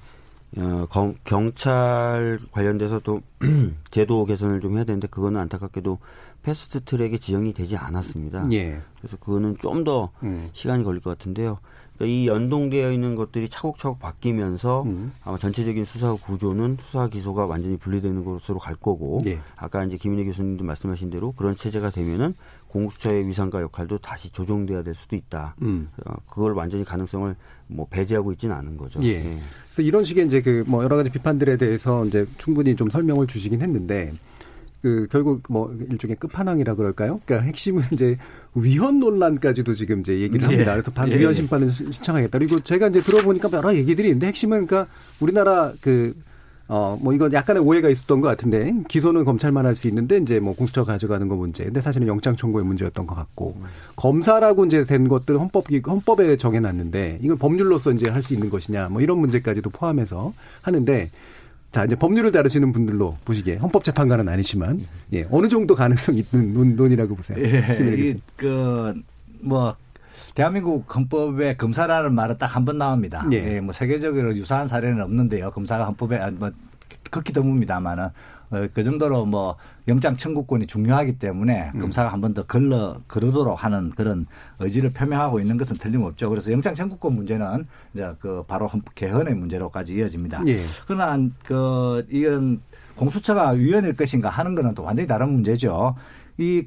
[SPEAKER 9] 어, 경찰 관련돼서 또 제도 개선을 좀 해야 되는데 그거는 안타깝게도 패스트 트랙에 지정이 되지 않았습니다. 예. 그래서 그거는 좀더 음. 시간이 걸릴 것 같은데요. 그러니까 이 연동되어 있는 것들이 차곡차곡 바뀌면서 음. 아마 전체적인 수사 구조는 수사 기소가 완전히 분리되는 것으로 갈 거고 예. 아까 이제 김인혜 교수님도 말씀하신 대로 그런 체제가 되면은 공수처의 위상과 역할도 다시 조정돼야 될 수도 있다. 음. 어, 그걸 완전히 가능성을 뭐 배제하고 있지는 않은 거죠.
[SPEAKER 1] 예. 예. 그래서 이런 식의 이제 그 뭐 여러 가지 비판들에 대해서 이제 충분히 좀 설명을 주시긴 했는데 그 결국 뭐 일종의 끝판왕이라 그럴까요? 그러니까 핵심은 이제 위헌 논란까지도 지금 이제 얘기를 합니다. 예. 그래서 반 위헌 예. 심판을 신청하겠다. 그리고 제가 이제 들어보니까 여러 얘기들이 있는데 핵심은 그러니까 우리나라 그 어, 뭐 이건 약간의 오해가 있었던 것 같은데 기소는 검찰만 할 수 있는데 이제 뭐 공수처 가져가는 거 문제. 근데 사실은 영장 청구의 문제였던 것 같고 음. 검사라고 이제 된 것들 헌법 헌법에 정해놨는데 이건 법률로서 이제 할 수 있는 것이냐 뭐 이런 문제까지도 포함해서 하는데 자 이제 법률을 다루시는 분들로 보시기에 헌법재판관은 아니지만 예 어느 정도 가능성 있는 논의라고 보세요.
[SPEAKER 8] 예, 그뭐 대한민국 헌법에 검사라는 말은 딱 한 번 나옵니다. 예. 예. 뭐 세계적으로 유사한 사례는 없는데요. 검사가 헌법에 아, 뭐 극히 드뭅니다만은 어, 그 정도로 뭐 영장 청구권이 중요하기 때문에 음. 검사가 한 번 더 걸러 그러도록 하는 그런 의지를 표명하고 있는 것은 틀림없죠. 그래서 영장 청구권 문제는 이제 그 바로 개헌의 문제로까지 이어집니다. 예. 그러나 그 이런 공수처가 위원일 것인가 하는 거는 또 완전히 다른 문제죠. 이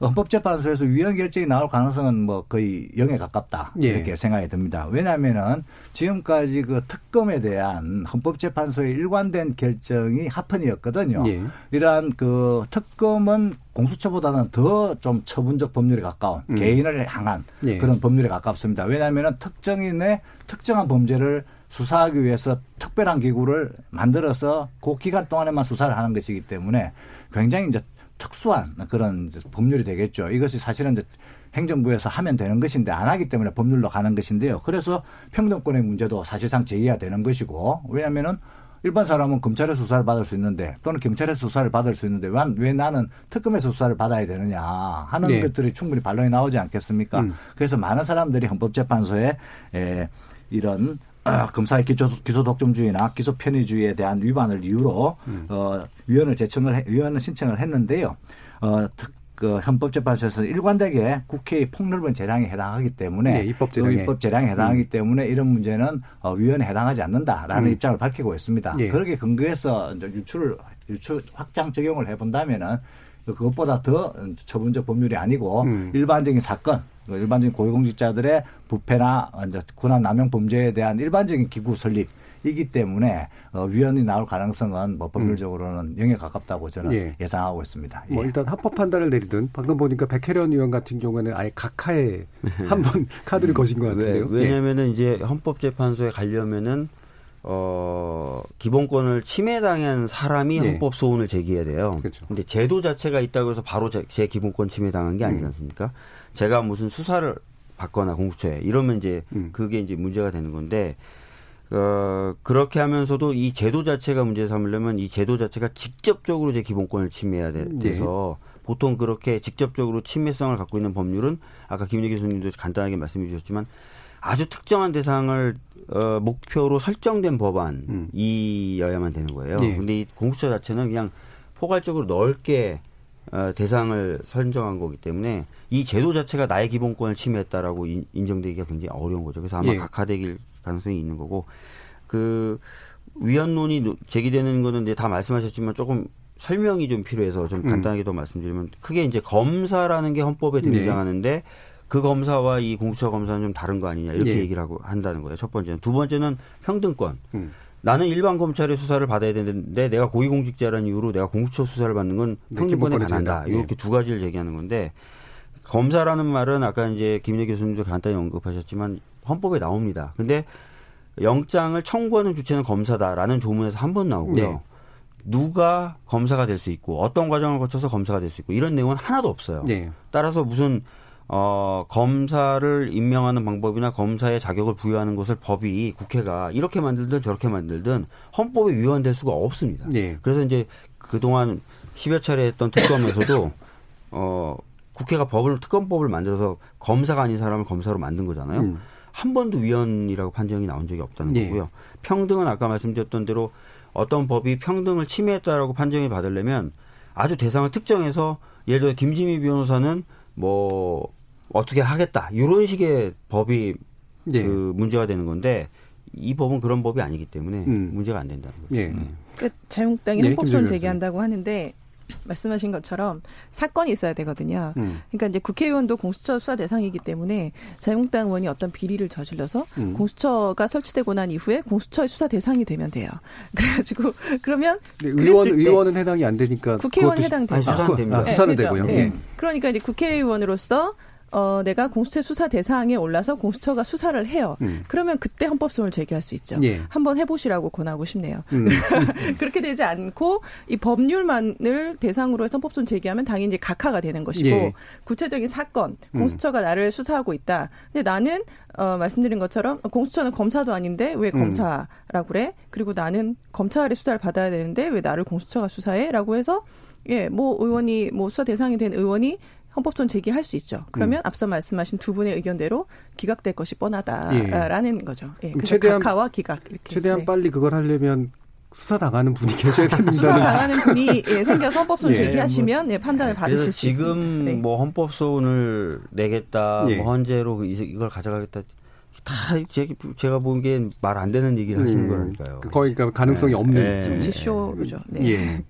[SPEAKER 8] 헌법재판소에서 위헌 결정이 나올 가능성은 뭐 거의 영에 가깝다 예. 이렇게 생각이 듭니다. 왜냐하면은 지금까지 그 특검에 대한 헌법재판소의 일관된 결정이 합헌이었거든요. 예. 이러한 그 특검은 공수처보다는 더 좀 처분적 법률에 가까운 음. 개인을 향한 예. 그런 법률에 가깝습니다. 왜냐하면은 특정인의 특정한 범죄를 수사하기 위해서 특별한 기구를 만들어서 그 기간 동안에만 수사를 하는 것이기 때문에 굉장히 이제 특수한 그런 법률이 되겠죠. 이것이 사실은 이제 행정부에서 하면 되는 것인데 안 하기 때문에 법률로 가는 것인데요. 그래서 평등권의 문제도 사실상 제기가 되는 것이고 왜냐하면은 일반 사람은 검찰의 수사를 받을 수 있는데 또는 경찰의 수사를 받을 수 있는데 왜, 왜 나는 특검의 수사를 받아야 되느냐 하는 네. 것들이 충분히 반론이 나오지 않겠습니까? 음. 그래서 많은 사람들이 헌법재판소에 에, 이런 어, 검사의 기소, 기소 독점주의나 기소 편의주의에 대한 위반을 이유로 음. 어, 위원을 제청을 해, 위원을 신청을 했는데요. 어, 특, 그 헌법재판소에서 일관되게 국회의 폭넓은 재량에 해당하기 때문에 네, 입법 재량에, 입법 재량에 해당하기 음. 때문에 이런 문제는 어, 위원에 해당하지 않는다라는 음. 입장을 밝히고 있습니다. 예. 그렇게 근거해서 이제 유출을 유출 확장 적용을 해본다면은 그것보다 더 처분적 법률이 아니고
[SPEAKER 1] 음.
[SPEAKER 8] 일반적인 사건, 그 일반적인 고위공직자들의 부패나 권한 남용 범죄에 대한 일반적인 기구 설립 이기 때문에 어, 위헌이 나올 가능성은 뭐 법률적으로는 영에 가깝다고 저는
[SPEAKER 1] 예.
[SPEAKER 8] 예상하고 있습니다. 예.
[SPEAKER 1] 뭐 일단 합법 판단을 내리든 방금 보니까 백혜련 의원 같은 경우에는 아예 각하에 한 번 카드를 거신 것 같은데요.
[SPEAKER 9] 왜, 왜냐면은 이제 헌법재판소에 가려면은 어 기본권을 침해당한 사람이
[SPEAKER 1] 네.
[SPEAKER 9] 헌법 소원을 제기해야 돼요.
[SPEAKER 1] 그렇죠.
[SPEAKER 9] 근데 제도 자체가 있다고 해서 바로 제, 제 기본권 침해당한 게
[SPEAKER 1] 음.
[SPEAKER 9] 아니지 않습니까? 제가 무슨 수사를 받거나 공수처에 이러면 이제
[SPEAKER 1] 음.
[SPEAKER 9] 그게 이제 문제가 되는 건데 어 그렇게 하면서도 이 제도 자체가 문제 삼으려면 이 제도 자체가 직접적으로 제 기본권을 침해해야 돼-
[SPEAKER 1] 네.
[SPEAKER 9] 돼서 보통 그렇게 직접적으로 침해성을 갖고 있는 법률은 아까 김민희 교수님도 간단하게 말씀해 주셨지만 아주 특정한 대상을 어, 목표로 설정된 법안이어야만 되는 거예요.
[SPEAKER 1] 예.
[SPEAKER 9] 근데 이 공수처 자체는 그냥 포괄적으로 넓게 어, 대상을 선정한 거기 때문에 이 제도 자체가 나의 기본권을 침해했다라고 인, 인정되기가 굉장히 어려운 거죠. 그래서 아마
[SPEAKER 1] 예.
[SPEAKER 9] 각하될 가능성이 있는 거고 그 위헌론이 노- 제기되는 거는 이제 다 말씀하셨지만 조금 설명이 좀 필요해서 좀
[SPEAKER 1] 음.
[SPEAKER 9] 간단하게 더 말씀드리면 크게 이제 검사라는 게 헌법에
[SPEAKER 1] 네.
[SPEAKER 9] 등장하는데 그 검사와 이 공수처 검사는 좀 다른 거 아니냐 이렇게
[SPEAKER 1] 예.
[SPEAKER 9] 얘기를 하고 한다는 거예요. 첫 번째는 두 번째는 평등권.
[SPEAKER 1] 음.
[SPEAKER 9] 나는 일반 검찰의 수사를 받아야 되는데 내가 고위공직자라는 이유로 내가 공수처 수사를 받는 건
[SPEAKER 1] 네,
[SPEAKER 9] 평등권에 반한다.
[SPEAKER 1] 제한다. 예.
[SPEAKER 9] 이렇게 두 가지를 얘기하는 건데 검사라는 말은 아까 이제 김인혜 교수님도 간단히 언급하셨지만 헌법에 나옵니다. 근데 영장을 청구하는 주체는 검사다라는 조문에서 한 번 나오고요.
[SPEAKER 1] 네.
[SPEAKER 9] 누가 검사가 될 수 있고 어떤 과정을 거쳐서 검사가 될 수 있고 이런 내용은 하나도 없어요.
[SPEAKER 1] 네.
[SPEAKER 9] 따라서 무슨 어 검사를 임명하는 방법이나 검사의 자격을 부여하는 것을 법이 국회가 이렇게 만들든 저렇게 만들든 헌법에 위헌될 수가 없습니다.
[SPEAKER 1] 네.
[SPEAKER 9] 그래서 이제 그동안 10여 차례 했던 특검에서도 어 국회가 법을 특검법을 만들어서 검사가 아닌 사람을 검사로 만든 거잖아요.
[SPEAKER 1] 음.
[SPEAKER 9] 한 번도 위헌이라고 판정이 나온 적이 없다는
[SPEAKER 1] 예.
[SPEAKER 9] 거고요. 평등은 아까 말씀드렸던 대로 어떤 법이 평등을 침해했다라고 판정이 받으려면 아주 대상을 특정해서 예를 들어 김지미 변호사는 뭐 어떻게 하겠다 이런 식의 법이
[SPEAKER 1] 예.
[SPEAKER 9] 그 문제가 되는 건데 이 법은 그런 법이 아니기 때문에
[SPEAKER 1] 음.
[SPEAKER 9] 문제가 안 된다는 거죠.
[SPEAKER 1] 예.
[SPEAKER 9] 음.
[SPEAKER 10] 그러니까 자유한국당이
[SPEAKER 1] 네,
[SPEAKER 10] 헌법소원 제기한다고 하는데 말씀하신 것처럼 사건이 있어야 되거든요.
[SPEAKER 1] 음.
[SPEAKER 10] 그러니까 이제 국회의원도 공수처 수사 대상이기 때문에 자유한국당 의원이 어떤 비리를 저질러서
[SPEAKER 1] 음.
[SPEAKER 10] 공수처가 설치되고 난 이후에 공수처의 수사 대상이 되면 돼요. 그래가지고 그러면
[SPEAKER 1] 의원 의원은 해당이 안 되니까
[SPEAKER 10] 국회의원 해당되죠.
[SPEAKER 9] 아니, 수사는
[SPEAKER 1] 아,
[SPEAKER 9] 됩니다.
[SPEAKER 1] 아, 수사는
[SPEAKER 10] 네,
[SPEAKER 1] 되고요. 예.
[SPEAKER 10] 네. 그러니까 이제 국회의원으로서 어, 내가 공수처 수사 대상에 올라서 공수처가 수사를 해요.
[SPEAKER 1] 음.
[SPEAKER 10] 그러면 그때 헌법소원을 제기할 수 있죠.
[SPEAKER 1] 예.
[SPEAKER 10] 한번 해보시라고 권하고 싶네요.
[SPEAKER 1] 음.
[SPEAKER 10] 그렇게 되지 않고 이 법률만을 대상으로 해서 헌법소원 제기하면 당연히 이제 각하가 되는 것이고
[SPEAKER 1] 예.
[SPEAKER 10] 구체적인 사건,
[SPEAKER 1] 음.
[SPEAKER 10] 공수처가 나를 수사하고 있다. 근데 나는 어, 말씀드린 것처럼 공수처는 검사도 아닌데 왜
[SPEAKER 1] 음.
[SPEAKER 10] 검사라고 그래? 그리고 나는 검찰의 수사를 받아야 되는데 왜 나를 공수처가 수사해?라고 해서 예, 뭐 의원이 뭐 수사 대상이 된 의원이 헌법소원 제기할 수 있죠. 그러면 앞서 말씀하신 두 분의 의견대로 기각될 것이 뻔하다라는 거죠. 예,
[SPEAKER 1] 최대한-
[SPEAKER 10] 각하와 기각 이렇게.
[SPEAKER 1] 최대한
[SPEAKER 10] 네.
[SPEAKER 1] 빨리 그걸 하려면 수사 당하는 분이 계셔야 된다는
[SPEAKER 10] 수사 당하는 분이 예, 생겨서 헌법소원
[SPEAKER 1] 예,
[SPEAKER 10] 제기하시면 예, 판단을
[SPEAKER 9] 그래서
[SPEAKER 10] 받으실 수
[SPEAKER 9] 지금
[SPEAKER 10] 있습니다. 네.
[SPEAKER 9] 뭐 헌법 소원을 내겠다,
[SPEAKER 1] 예.
[SPEAKER 9] 뭐 헌재로 이- 이걸 가져가겠다. 다 제, 제가 보기엔 말 안 되는 얘기를 하시는
[SPEAKER 1] 음,
[SPEAKER 9] 거니까요.
[SPEAKER 1] 거의 그러니까 가능성이
[SPEAKER 9] 네.
[SPEAKER 1] 없는
[SPEAKER 9] 네.
[SPEAKER 10] 좀 지쇼죠. 네.
[SPEAKER 1] 예.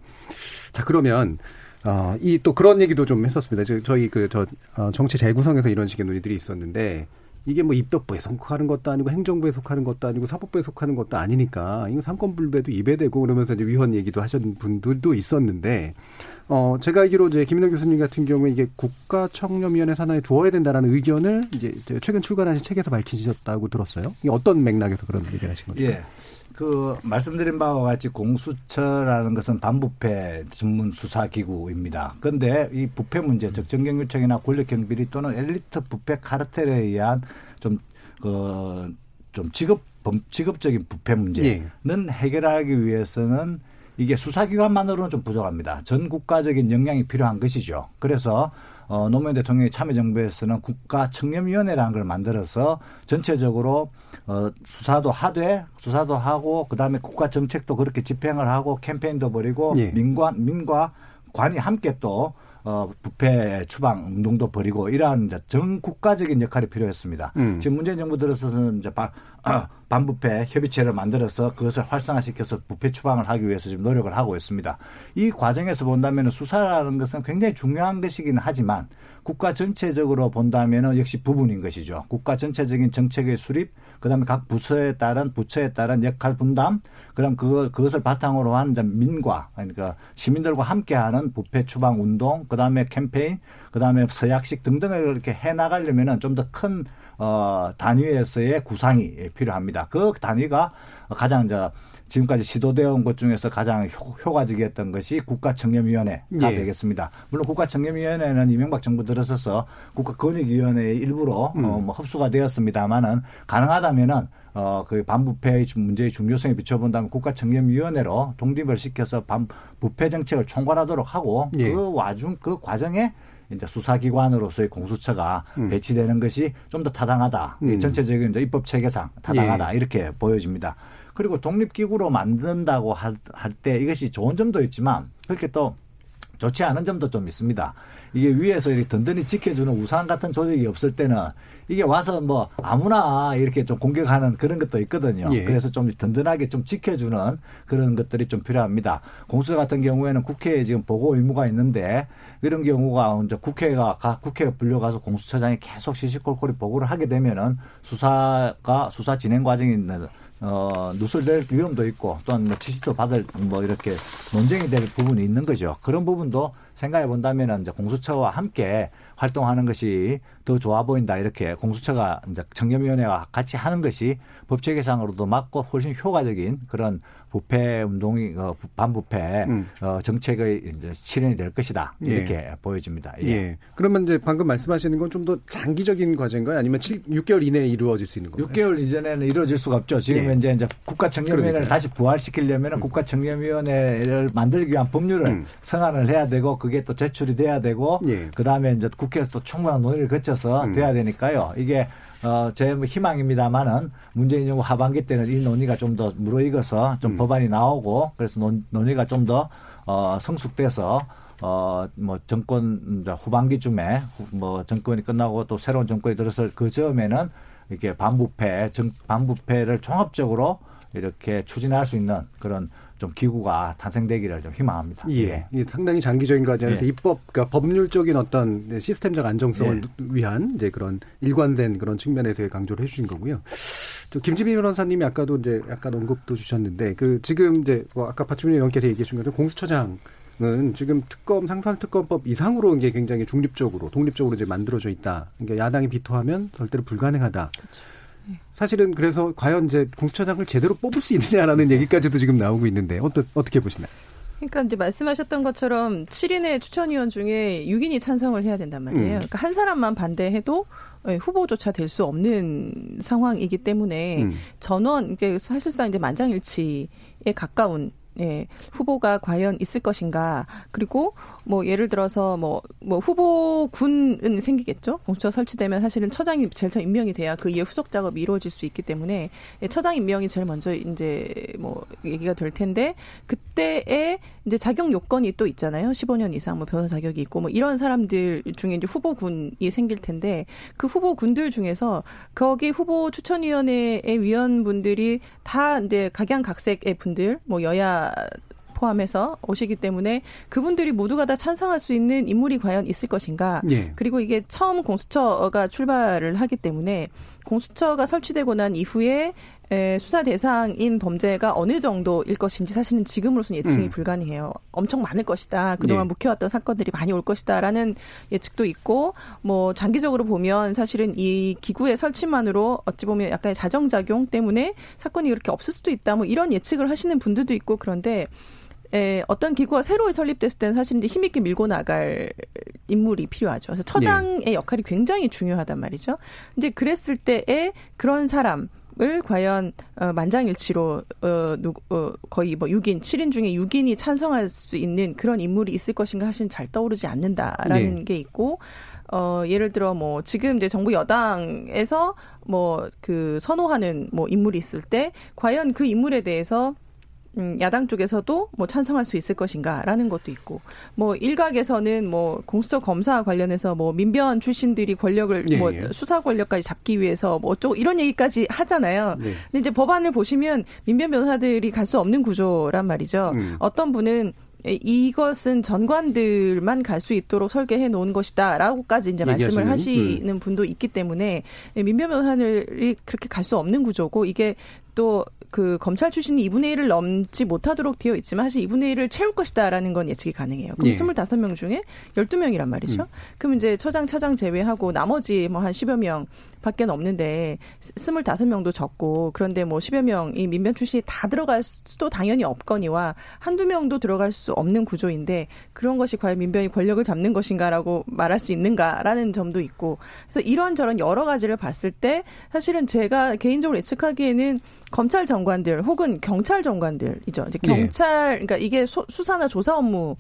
[SPEAKER 1] 자 그러면 어, 이 또 그런 얘기도 좀 했었습니다. 저, 저희 그저 어, 정치 재구성에서 이런 식의 논의들이 있었는데 이게 뭐 입법부에 속하는 것도 아니고 행정부에 속하는 것도 아니고 사법부에 속하는 것도 아니니까 이거 삼권불배도 입에 대고 그러면서 이제 위헌 얘기도 하셨는 분들도 있었는데 어 제가 알기로 이제 김인호 교수님 같은 경우에 이게 국가청렴위원회 산하에 두어야 된다라는 의견을 이제 최근 출간하신 책에서 밝히셨다고 들었어요. 이게 어떤 맥락에서 그런 얘기를 하신 거죠?
[SPEAKER 8] 예. 그 말씀드린 바와 같이 공수처라는 것은 반부패 전문 수사 기구입니다. 그런데 이 부패 문제, 즉 정경유착이나 권력형 비리 또는 엘리트 부패 카르텔에 의한 좀 그 좀 직업 범 직업적인 부패 문제는 해결하기 위해서는 이게 수사기관만으로는 좀 부족합니다. 전 국가적인 역량이 필요한 것이죠. 그래서 어, 노무현 대통령의 참여정부에서는 국가청렴위원회라는 걸 만들어서 전체적으로 어, 수사도 하되 수사도 하고 그다음에 국가 정책도 그렇게 집행을 하고 캠페인도 벌이고
[SPEAKER 1] 예.
[SPEAKER 8] 민과 민과 관이 함께 또 어, 부패 추방 운동도 벌이고 이러한 전 국가적인 역할이 필요했습니다.
[SPEAKER 1] 음.
[SPEAKER 8] 지금 문재인 정부 들어서는 이제 바, 반부패 협의체를 만들어서 그것을 활성화시켜서 부패 추방을 하기 위해서 지금 노력을 하고 있습니다. 이 과정에서 본다면 수사라는 것은 굉장히 중요한 것이긴 하지만 국가 전체적으로 본다면 역시 부분인 것이죠. 국가 전체적인 정책의 수립, 그다음에 각 부서에 따른 부처에 따른 역할 분담, 그럼 그거 그것을 바탕으로 한 민과 그러니까 시민들과 함께하는 부패 추방 운동, 그다음에 캠페인, 그다음에 서약식 등등을 이렇게 해 나가려면은 좀 더 큰 어, 단위에서의 구상이 필요합니다. 그 단위가 가장 저 지금까지 시도되어 온 것 중에서 가장 효, 과적이었던 것이 국가청렴위원회가 예. 되겠습니다. 물론 국가청렴위원회는 이명박 정부 들어서서 국가권익위원회의 일부로 음. 어, 뭐 흡수가 되었습니다만은 가능하다면은 어, 그 반부패의 문제의 중요성에 비춰본다면 국가청렴위원회로 독립을 시켜서 반부패 정책을 총괄하도록 하고 예. 그 와중 그 과정에 이제 수사기관으로서의 공수처가 음. 배치되는 것이 좀 더 타당하다. 음. 전체적인 이제 입법 체계상 타당하다. 예. 이렇게 보여집니다. 그리고 독립기구로 만든다고 할 때 이것이 좋은 점도 있지만 그렇게 또 좋지 않은 점도 좀 있습니다. 이게 위에서 이렇게 든든히 지켜주는 우산 같은 조직이 없을 때는 이게 와서 뭐 아무나 이렇게 좀 공격하는 그런 것도 있거든요. 예. 그래서 좀 든든하게 좀 지켜주는 그런 것들이 좀 필요합니다. 공수처 같은 경우에는 국회에 지금 보고 의무가 있는데 이런 경우가 이제 국회가 국회에 불려가서 공수처장이 계속 시시콜콜이 보고를 하게 되면은 수사가 수사 진행 과정이 있는 어, 누설될 위험도 있고 또한 뭐 지시도 받을 뭐 이렇게 논쟁이 될 부분이 있는 거죠. 그런 부분도 생각해 본다면 이제 공수처와 함께 활동하는 것이 더 좋아 보인다 이렇게 공수처가 이제 청렴위원회와 같이 하는 것이 법체계상으로도 맞고 훨씬 효과적인 그런 부패 운동이 어, 반부패 음. 어, 정책의 이제 실현이 될 것이다 이렇게 예. 보여집니다.
[SPEAKER 1] 예. 예. 그러면 이제 방금 말씀하시는 건 좀 더 장기적인 과제인가요? 아니면 7, 6개월 이내에 이루어질 수 있는 건가요?
[SPEAKER 8] 6개월 이전에는 이루어질 수가 없죠. 지금 예. 이제 이제 국가청렴위원회를 다시 부활시키려면 음. 국가청렴위원회를 만들기 위한 법률을 음. 성안을 해야 되고 그게 또 제출이 돼야 되고 예. 그 다음에 이제 국회에서 또 충분한 논의를 거쳐서 음. 돼야 되니까요. 이게 어, 제 희망입니다만은 문재인 정부 하반기 때는 이 논의가 좀 더 무르익어서 좀 음. 법안이 나오고 그래서 논, 논의가 좀 더 어, 성숙돼서 어, 뭐, 정권, 후반기쯤에, 뭐, 정권이 끝나고 또 새로운 정권이 들어서 그 즈음에는 이렇게 반부패, 정, 반부패를 종합적으로 이렇게 추진할 수 있는 그런 좀 기구가 탄생되기를 좀 희망합니다.
[SPEAKER 1] 예. 예. 상당히 장기적인 과정에서 예. 입법, 그러니까 법률적인 어떤 시스템적 안정성을 예. 위한 이제 그런 일관된 그런 측면에서 강조를 해주신 거고요. 또 김지민 변호사님이 아까도 이제 약간 언급도 주셨는데 그 지금 이제 뭐 아까 박주민 의원께서 얘기해 주신 것처럼 공수처장 은 지금 특검 상설특검법 이상으로 이게 굉장히 중립적으로 독립적으로 이제 만들어져 있다. 그러니까 야당이 비토하면 절대로 불가능하다. 그렇죠. 사실은 그래서 과연 이제 공수처장을 제대로 뽑을 수 있느냐라는 얘기까지도 지금 나오고 있는데 어떠, 어떻게 보시나요?
[SPEAKER 10] 그러니까 이제 말씀하셨던 것처럼 7인의 추천위원 중에 6인이 찬성을 해야 된단 말이에요. 음. 그러니까 한 사람만 반대해도 예, 후보조차 될 수 없는 상황이기 때문에 음. 전원 이게 사실상 이제 만장일치에 가까운 예, 후보가 과연 있을 것인가. 그리고 뭐 예를 들어서 뭐, 뭐 후보군은 생기겠죠. 공수처 설치되면 사실은 처장이 제일 처음 임명이 돼야 그 이후 후속 작업이 이루어질 수 있기 때문에 예, 처장 임명이 제일 먼저 이제 뭐 얘기가 될 텐데 그때에 이제 자격 요건이 또 있잖아요. 15년 이상 뭐 변호사 자격이 있고 뭐 이런 사람들 중에 이제 후보군이 생길 텐데 그 후보군들 중에서 거기 후보 추천위원회의 위원분들이 다 이제 각양각색의 분들 뭐 여야 포함해서 오시기 때문에 그분들이 모두가 다 찬성할 수 있는 인물이 과연 있을 것인가. 예. 그리고 이게 처음 공수처가 출발을 하기 때문에 공수처가 설치되고 난 이후에 에, 수사 대상인 범죄가 어느 정도일 것인지 사실은 지금으로서는 예측이 음. 불가능해요. 엄청 많을 것이다. 그동안 예. 묵혀왔던 사건들이 많이 올 것이다라는 예측도 있고 뭐 장기적으로 보면 사실은 이 기구의 설치만으로 어찌 보면 약간의 자정작용 때문에 사건이 이렇게 없을 수도 있다. 뭐 이런 예측을 하시는 분들도 있고 그런데 에, 어떤 기구가 새로 설립됐을 때는 사실 이제 힘있게 밀고 나갈 인물이 필요하죠. 그래서 처장의 네. 역할이 굉장히 중요하단 말이죠. 이제 그랬을 때에 그런 사람 을 과연 어, 만장일치로 어, 누, 어, 거의 뭐 6인, 7인 중에 6인이 찬성할 수 있는 그런 인물이 있을 것인가 사실은 잘 떠오르지 않는다라는 네. 게 있고 어, 예를 들어 뭐 지금 이제 정부 여당에서 뭐 그 선호하는 뭐 인물이 있을 때 과연 그 인물에 대해서 음, 야당 쪽에서도 뭐 찬성할 수 있을 것인가라는 것도 있고 뭐 일각에서는 뭐 공수처 검사 관련해서 뭐 민변 출신들이 권력을
[SPEAKER 1] 예,
[SPEAKER 10] 뭐
[SPEAKER 1] 예.
[SPEAKER 10] 수사 권력까지 잡기 위해서 뭐 어쩌고 이런 얘기까지 하잖아요.
[SPEAKER 1] 네.
[SPEAKER 10] 근데 이제 법안을 보시면 민변 변호사들이 갈 수 없는 구조란 말이죠.
[SPEAKER 1] 음.
[SPEAKER 10] 어떤 분은 이것은 전관들만 갈 수 있도록 설계해 놓은 것이다라고까지 이제 말씀을
[SPEAKER 1] 하시는
[SPEAKER 10] 분도 있기 때문에 민변 변호사들이 그렇게 갈 수 없는 구조고 이게 또 그 검찰 출신이 2분의 1을 넘지 못하도록 되어 있지만 사실 2분의 1을 채울 것이다라는 건 예측이 가능해요. 그럼
[SPEAKER 1] 예.
[SPEAKER 10] 25명 중에 12명이란 말이죠.
[SPEAKER 1] 음.
[SPEAKER 10] 그럼 이제 처장, 차장 제외하고 나머지 뭐 한 10여 명 밖에 없는데 25명도 적고 그런데 뭐 10여 명이 민변 출신이 다 들어갈 수도 당연히 없거니와 한두 명도 들어갈 수 없는 구조인데 그런 것이 과연 민변이 권력을 잡는 것인가라고 말할 수 있는가라는 점도 있고 그래서 이런저런 여러 가지를 봤을 때 사실은 제가 개인적으로 예측하기에는 검찰 정관들 혹은 경찰 정관들이죠. 이제
[SPEAKER 1] 네.
[SPEAKER 10] 경찰 그러니까 이게 소- 수사나 조사 업무 의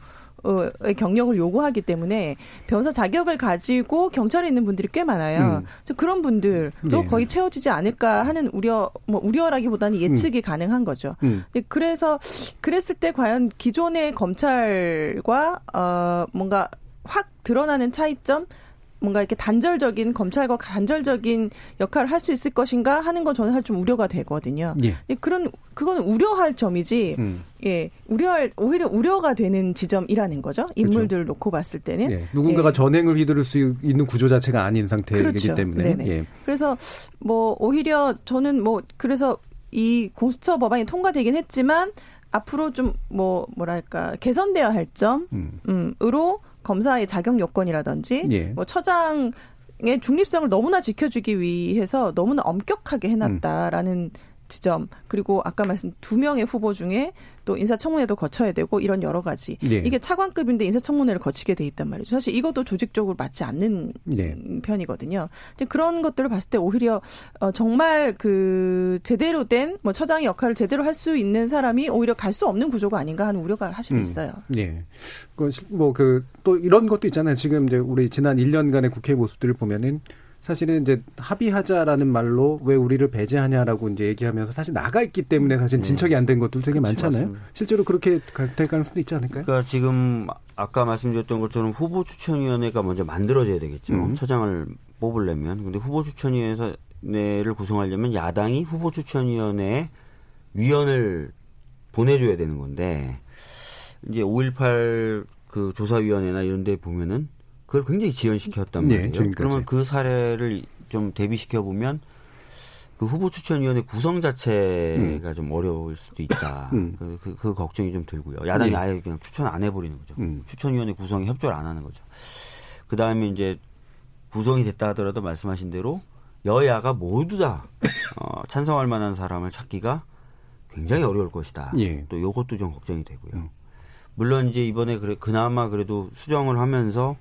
[SPEAKER 10] 경력을 요구하기 때문에 변호사 자격을 가지고 경찰에 있는 분들이 꽤 많아요.
[SPEAKER 1] 음.
[SPEAKER 10] 그런 분들도
[SPEAKER 1] 네.
[SPEAKER 10] 거의 채워지지 않을까 하는 우려, 뭐 우려라기보다는 예측이 가능한 거죠.
[SPEAKER 1] 음.
[SPEAKER 10] 그래서 그랬을 때 과연 기존의 검찰과 어 뭔가 확 드러나는 차이점 뭔가 이렇게 단절적인 검찰과 단절적인 역할을 할 수 있을 것인가 하는 건 저는 좀 우려가 되거든요.
[SPEAKER 1] 예.
[SPEAKER 10] 그런 그거는 우려할 점이지.
[SPEAKER 1] 음.
[SPEAKER 10] 예, 우려할 오히려 우려가 되는 지점이라는 거죠. 인물들을 놓고 봤을 때는.
[SPEAKER 1] 그렇죠. 예. 누군가가
[SPEAKER 10] 예.
[SPEAKER 1] 전행을 휘두를 수 있는 구조 자체가 아닌 상태이기
[SPEAKER 10] 그렇죠.
[SPEAKER 1] 때문에. 예.
[SPEAKER 10] 그래서 뭐 오히려 저는 뭐 그래서 이 공수처 법안이 통과되긴 했지만 앞으로 좀 뭐 뭐랄까 개선되어야 할 점,
[SPEAKER 1] 음.
[SPEAKER 10] 음으로 검사의 자격 요건이라든지
[SPEAKER 1] 예.
[SPEAKER 10] 뭐 처장 의 중립성을 너무나 지켜주기 위해서 너무나 엄격하게 해놨다라는 지점 그리고 아까 말씀 두 명의 후보 중에 또 인사청문회도 거쳐야 되고 이런 여러 가지
[SPEAKER 1] 예.
[SPEAKER 10] 이게 차관급인데 인사청문회를 거치게 돼 있단 말이죠. 사실 이것도 조직적으로 맞지 않는
[SPEAKER 1] 예.
[SPEAKER 10] 편이거든요. 근데 그런 것들을 봤을 때 오히려 어, 정말 그 제대로 된 뭐 처장의 역할을 제대로 할 수 있는 사람이 오히려 갈 수 없는 구조가 아닌가 하는 우려가 사실
[SPEAKER 1] 음.
[SPEAKER 10] 있어요.
[SPEAKER 1] 예. 뭐그 또 이런 것도 있잖아요. 지금 이제 우리 지난 1년간의 국회 모습들을 보면은 사실은 이제 합의하자라는 말로 왜 우리를 배제하냐라고 이제 얘기하면서 사실 나가 있기 때문에 사실 진척이 안 된 것들 되게 많잖아요.
[SPEAKER 9] 맞습니다.
[SPEAKER 1] 실제로 그렇게 갈- 될 가능성도 있지 않을까요?
[SPEAKER 9] 그러니까 지금 아까 말씀드렸던 것처럼 후보 추천위원회가 먼저 만들어져야 되겠죠.
[SPEAKER 1] 음.
[SPEAKER 9] 처장을 뽑으려면. 근데 후보 추천위원회를 구성하려면 야당이 후보 추천위원회에 위원을 보내줘야 되는 건데 이제 5.18 그 조사위원회나 이런 데 보면은 그걸 굉장히 지연시켰단
[SPEAKER 1] 네,
[SPEAKER 9] 말이에요.
[SPEAKER 1] 지금까지.
[SPEAKER 9] 그러면 그 사례를 좀 대비시켜 보면 그 후보 추천위원회 구성 자체가 좀 어려울 수도 있다.
[SPEAKER 1] 음.
[SPEAKER 9] 그, 그, 그 걱정이 좀 들고요. 야당이
[SPEAKER 1] 네.
[SPEAKER 9] 아예 그냥 추천 안 해버리는 거죠.
[SPEAKER 1] 음.
[SPEAKER 9] 추천위원회 구성에 협조를 안 하는 거죠. 그 다음에 이제 구성이 됐다 하더라도 말씀하신 대로 여야가 모두 다 어, 찬성할 만한 사람을 찾기가 굉장히 어려울 것이다.
[SPEAKER 1] 예.
[SPEAKER 9] 또 이것도 좀 걱정이 되고요.
[SPEAKER 1] 음.
[SPEAKER 9] 물론 이제 이번에 그래 그나마 그래도 수정을 하면서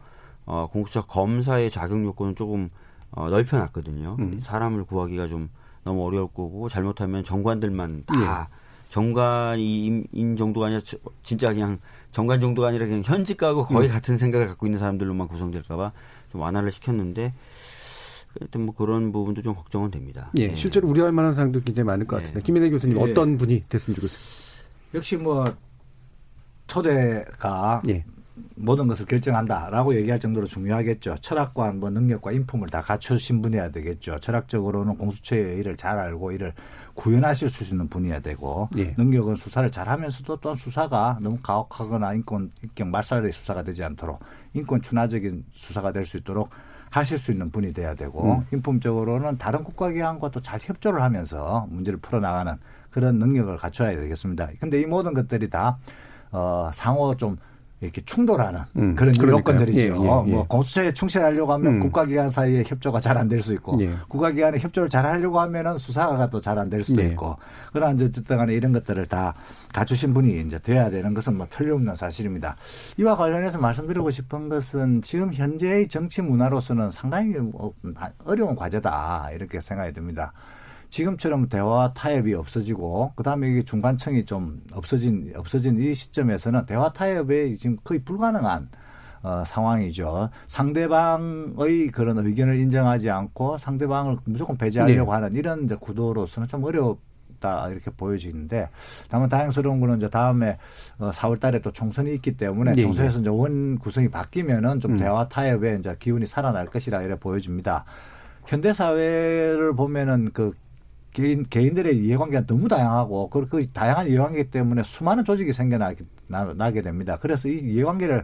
[SPEAKER 9] 어, 공수처 검사의 자격 요건을 조금 어, 넓혀놨거든요.
[SPEAKER 1] 음.
[SPEAKER 9] 사람을 구하기가 좀 너무 어려울 거고 잘못하면 정관들만
[SPEAKER 1] 예.
[SPEAKER 9] 다 정관인 인 정도가 아니라 저- 진짜 그냥 정관 정도가 아니라 그냥 현직하고 거의
[SPEAKER 1] 음.
[SPEAKER 9] 같은 생각을 갖고 있는 사람들로만 구성될까봐 좀 완화를 시켰는데 하여튼 뭐 그런 부분도 좀 걱정은 됩니다.
[SPEAKER 1] 예. 실제로 우려할 만한 사항도 굉장히 많을 것
[SPEAKER 9] 네.
[SPEAKER 1] 같은데 김인혜 교수님
[SPEAKER 8] 예.
[SPEAKER 1] 어떤 분이 됐으면 좋겠어요?
[SPEAKER 8] 역시 뭐 초대가
[SPEAKER 1] 예.
[SPEAKER 8] 모든 것을 결정한다라고 얘기할 정도로 중요하겠죠. 철학과 뭐 능력과 인품을 다 갖추신 분이어야 되겠죠. 철학적으로는 공수처의 일을 잘 알고 이를 구현하실 수 있는 분이어야 되고
[SPEAKER 1] 예.
[SPEAKER 8] 능력은 수사를 잘하면서도 또한 수사가 너무 가혹하거나 인권 인격 말살의 수사가 되지 않도록 인권 추나적인 수사가 될 수 있도록 하실 수 있는 분이 돼야 되고
[SPEAKER 1] 음.
[SPEAKER 8] 인품적으로는 다른 국가기관과 또 잘 협조를 하면서 문제를 풀어나가는 그런 능력을 갖춰야 되겠습니다. 근데 이 모든 것들이 다 어, 상호 좀 이렇게 충돌하는
[SPEAKER 1] 음,
[SPEAKER 8] 그런
[SPEAKER 1] 그러니까요.
[SPEAKER 8] 요건들이죠.
[SPEAKER 1] 예, 예, 예.
[SPEAKER 8] 뭐 공수처에 충실하려고 하면
[SPEAKER 1] 음.
[SPEAKER 8] 국가기관 사이에 협조가 잘 안 될 수 있고
[SPEAKER 1] 예.
[SPEAKER 8] 국가기관에 협조를 잘 하려고 하면은 수사가 또 잘 안 될 수도
[SPEAKER 1] 네.
[SPEAKER 8] 있고 그러나 이제 어쨌든 간에 이런 것들을 다 갖추신 분이 이제 돼야 되는 것은 뭐 틀림없는 사실입니다. 이와 관련해서 말씀드리고 싶은 것은 지금 현재의 정치 문화로서는 상당히 어, 어려운 과제다 이렇게 생각이 듭니다. 지금처럼 대화 타협이 없어지고 그다음에 이게 중간층이 좀 없어진 없어진 이 시점에서는 대화 타협에 지금 거의 불가능한 어, 상황이죠. 상대방의 그런 의견을 인정하지 않고 상대방을 무조건 배제하려고
[SPEAKER 1] 네.
[SPEAKER 8] 하는 이런 이제 구도로서는 좀 어렵 있다 이렇게 보여지는데 다만 다행스러운 거는 이제 다음에 4월 어, 달에 또 총선이 있기 때문에 예, 총선에서 예. 이제 원 구성이 바뀌면은 좀 음. 대화 타협에 이제 기운이 살아날 것이라 이래 보여집니다. 현대 사회를 보면은 그 개인 개인들의 이해관계가 너무 다양하고 그, 그 다양한 이해관계 때문에 수많은 조직이 생겨나게 나 게 됩니다. 그래서 이 이해관계를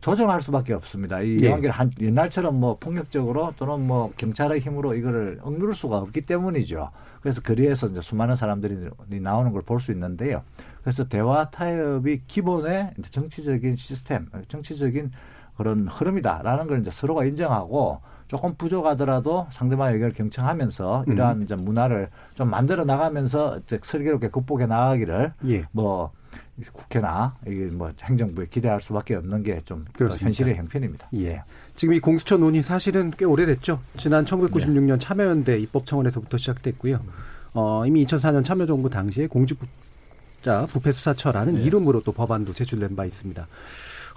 [SPEAKER 8] 조정할 수밖에 없습니다. 이 예. 관계를 한 옛날처럼 뭐 폭력적으로 또는 뭐 경찰의 힘으로 이거를 억누를 수가 없기 때문이죠. 그래서 거리에서 이제 수많은 사람들이 나오는 걸 볼 수 있는데요. 그래서 대화 타협이 기본의 정치적인 시스템, 정치적인 그런 흐름이다라는 걸 이제 서로가 인정하고 조금 부족하더라도 상대방의 의견을 경청하면서 이러한 음. 이제 문화를 좀 만들어 나가면서 슬기롭게 극복해 나가기를 예. 뭐 국회나 이게 뭐 행정부에 기대할 수밖에 없는 게 좀 현실의 형편입니다.
[SPEAKER 1] 예. 지금 이 공수처 논의 사실은 꽤 오래됐죠. 지난 1996년 네. 참여연대 입법청원에서부터 시작됐고요. 어, 이미 2004년 참여정부 당시에 공직자 부패수사처라는 네. 이름으로 또 법안도 제출된 바 있습니다.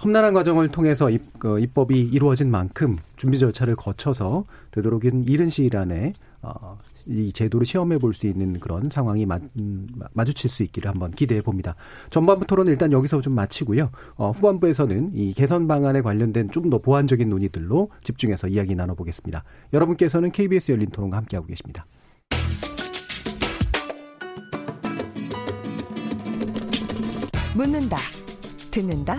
[SPEAKER 1] 험난한 과정을 통해서 입, 그 입법이 이루어진 만큼 준비 절차를 거쳐서 되도록이면 이른 시일 안에 어, 이 제도를 시험해 볼 수 있는 그런 상황이 마, 음, 마주칠 수 있기를 한번 기대해 봅니다. 전반부 토론은 일단 여기서 좀 마치고요. 어, 후반부에서는 이 개선 방안에 관련된 좀 더 보완적인 논의들로 집중해서 이야기 나눠보겠습니다. 여러분께서는 KBS 열린 토론과 함께하고 계십니다.
[SPEAKER 7] 묻는다, 듣는다,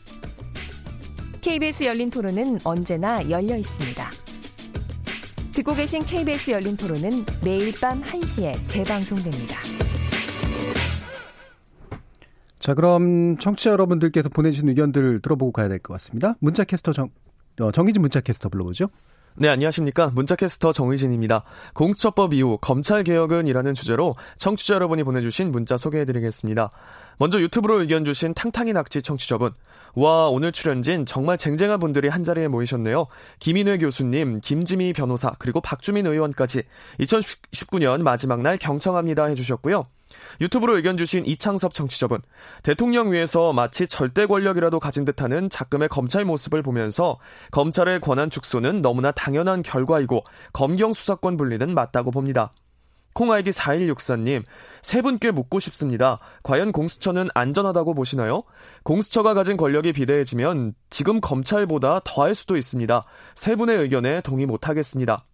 [SPEAKER 7] KBS 열린 토론은 언제나 열려 있습니다. 듣고 계신 KBS 열린 토론은 매일 밤 1시에 재방송됩니다.
[SPEAKER 1] 자, 그럼 청취자 여러분들께서 보내주신 의견들 들어보고 가야 될 것 같습니다. 문자캐스터 정, 어, 정희진 문자캐스터 불러보죠.
[SPEAKER 12] 네, 안녕하십니까. 문자캐스터 정의진입니다. 공수처법 이후 검찰개혁은 이라는 주제로 청취자 여러분이 보내주신 문자 소개해드리겠습니다. 먼저 유튜브로 의견 주신 탕탕이 낙지 청취자분. 와, 오늘 출연진 정말 쟁쟁한 분들이 한자리에 모이셨네요. 김인회 교수님, 김지미 변호사, 그리고 박주민 의원까지 2019년 마지막 날 경청합니다 해주셨고요. 유튜브로 의견 주신 이창섭 청취자분. 대통령 위에서 마치 절대 권력이라도 가진 듯하는 작금의 검찰 모습을 보면서 검찰의 권한 축소는 너무나 당연한 결과이고 검경 수사권 분리는 맞다고 봅니다. 콩아이디 4164님, 세 분께 묻고 싶습니다. 과연 공수처는 안전하다고 보시나요? 공수처가 가진 권력이 비대해지면 지금 검찰보다 더할 수도 있습니다. 세 분의 의견에 동의 못하겠습니다.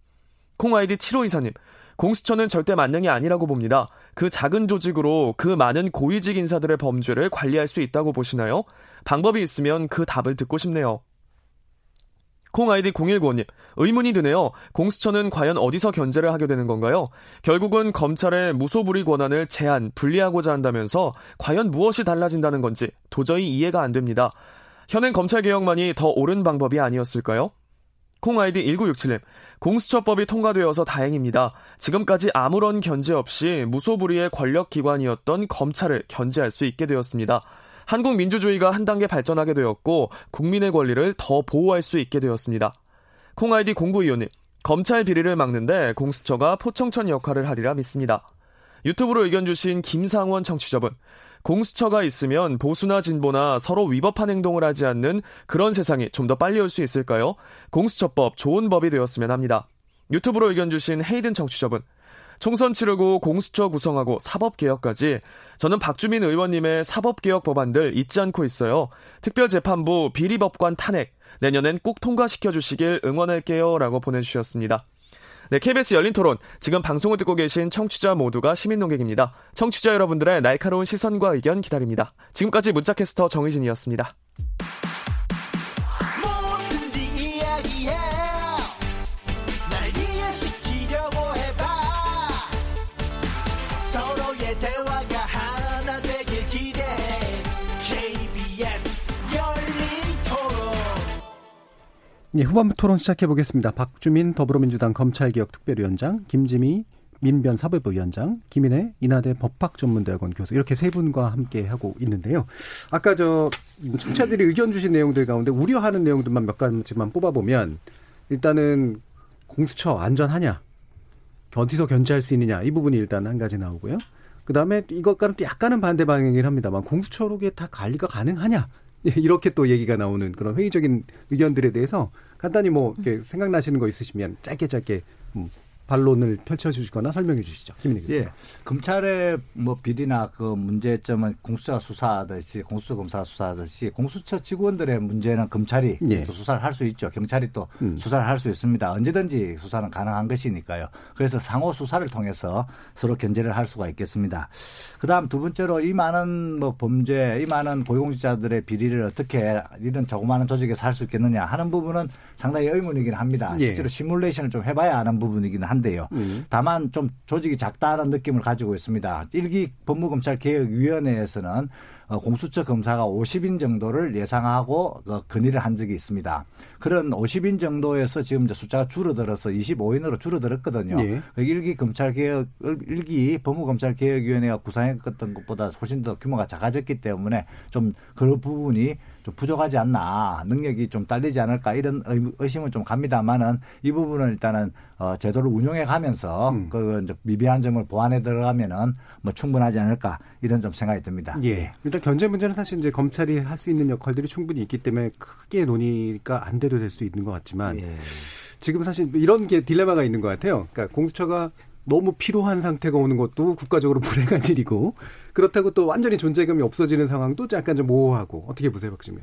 [SPEAKER 12] 콩아이디 7524님, 공수처는 절대 만능이 아니라고 봅니다. 그 작은 조직으로 그 많은 고위직 인사들의 범죄를 관리할 수 있다고 보시나요? 방법이 있으면 그 답을 듣고 싶네요. 콩 아이디 0195님, 의문이 드네요. 공수처는 과연 어디서 견제를 하게 되는 건가요? 결국은 검찰의 무소불위 권한을 제한, 분리하고자 한다면서 과연 무엇이 달라진다는 건지 도저히 이해가 안 됩니다. 현행 검찰 개혁만이 더 옳은 방법이 아니었을까요? 콩 아이디 1967님, 공수처법이 통과되어서 다행입니다. 지금까지 아무런 견제 없이 무소불위의 권력기관이었던 검찰을 견제할 수 있게 되었습니다. 한국 민주주의가 한 단계 발전하게 되었고 국민의 권리를 더 보호할 수 있게 되었습니다. 콩아이디 공구위원님, 검찰 비리를 막는데 공수처가 포청천 역할을 하리라 믿습니다. 유튜브로 의견 주신 김상원 청취자분, 공수처가 있으면 보수나 진보나 서로 위법한 행동을 하지 않는 그런 세상이 좀 더 빨리 올 수 있을까요? 공수처법 좋은 법이 되었으면 합니다. 유튜브로 의견 주신 헤이든 청취자분, 총선 치르고 공수처 구성하고 사법개혁까지 저는 박주민 의원님의 사법개혁 법안들 잊지 않고 있어요. 특별재판부 비리법관 탄핵 내년엔 꼭 통과시켜 주시길 응원할게요 라고 보내주셨습니다. 네, KBS 열린 토론. 지금 방송을 듣고 계신 청취자 모두가 시민 농객입니다. 청취자 여러분들의 날카로운 시선과 의견 기다립니다. 지금까지 문자캐스터 정희진이었습니다.
[SPEAKER 1] 예, 후반부 토론 시작해 보겠습니다. 박주민 더불어민주당 검찰개혁특별위원장, 김지미 민변 사법부 위원장, 김인혜 인하대 법학전문대학원 교수 이렇게 세 분과 함께 하고 있는데요. 아까 저 청취자들이 의견 주신 내용들 가운데 우려하는 내용들만 몇 가지만 뽑아보면 일단은 공수처 안전하냐, 어디서 견제할 수 있느냐 이 부분이 일단 한 가지 나오고요. 그 다음에 이것과는 또 약간은 반대 방향이긴 합니다만 공수처로게 다 관리가 가능하냐 이렇게 또 얘기가 나오는 그런 회의적인 의견들에 대해서 간단히 뭐 이렇게 생각나시는 거 있으시면 짧게 짧게 음, 반론을 펼쳐주시거나 설명해 주시죠. 김민희 교수님. 예.
[SPEAKER 8] 검찰의 뭐 비리나 그 문제점은 공수처가 수사하듯이 공수처 검사가 수사하듯이 공수처 직원들의 문제는 검찰이 예. 또 수사를 할 수 있죠. 경찰이 또 음. 수사를 할 수 있습니다. 언제든지 수사는 가능한 것이니까요. 그래서 상호 수사를 통해서 서로 견제를 할 수가 있겠습니다. 그다음 두 번째로 이 많은 뭐 범죄, 이 많은 고위공직자들의 비리를 어떻게 이런 조그마한 조직에서 할 수 있겠느냐 하는 부분은 상당히 의문이긴 합니다. 예. 실제로 시뮬레이션을 좀 해봐야 하는 부분이긴 한데 한데요. 음. 다만 좀 조직이 작다는 느낌을 가지고 있습니다. 일기 법무검찰개혁위원회에서는 어, 공수처 검사가 50인 정도를 예상하고 어, 건의를 한 적이 있습니다. 그런 50인 정도에서 지금 이제 숫자가 줄어들어서 25인으로 줄어들었거든요. 예. 그 일기 검찰 개혁, 일기 법무검찰 개혁위원회가 구상했던 것보다 훨씬 더 규모가 작아졌기 때문에 좀 그런 부분이 좀 부족하지 않나 능력이 좀 딸리지 않을까 이런 의심은 좀 갑니다만은 이 부분은 일단은 어 제도를 운영해 가면서 음. 그 미비한 점을 보완해 들어가면은 뭐 충분하지 않을까 이런 좀 생각이 듭니다.
[SPEAKER 1] 예. 일단 견제 문제는 사실 이제 검찰이 할 수 있는 역할들이 충분히 있기 때문에 크게 논의가 안 돼도 될 수 있는 것 같지만 예. 지금 사실 이런 게 딜레마가 있는 것 같아요. 그러니까 공수처가 너무 필요한 상태가 오는 것도 국가적으로 불행한 일이고 그렇다고 또 완전히 존재감이 없어지는 상황도 약간 좀 모호하고 어떻게 보세요, 박지민?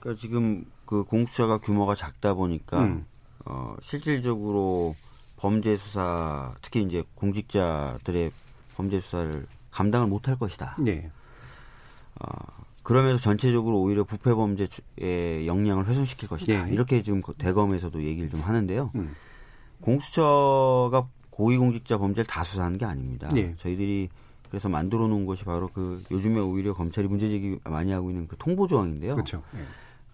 [SPEAKER 9] 그러니까 지금 그 공수처가 규모가 작다 보니까 음. 어, 실질적으로 범죄 수사 특히 이제 공직자들의 범죄 수사를 감당을 못할 것이다. 네. 어, 그러면서 전체적으로 오히려 부패 범죄의 역량을 훼손시킬 것이다. 네. 이렇게 지금 대검에서도 얘기를 좀 하는데요. 음. 공수처가 고위공직자 범죄를 다 수사하는 게 아닙니다. 네. 저희들이 그래서 만들어 놓은 것이 바로 그 요즘에 오히려 검찰이 문제제기 많이 하고 있는 그 통보 조항인데요.
[SPEAKER 1] 그렇죠. 네.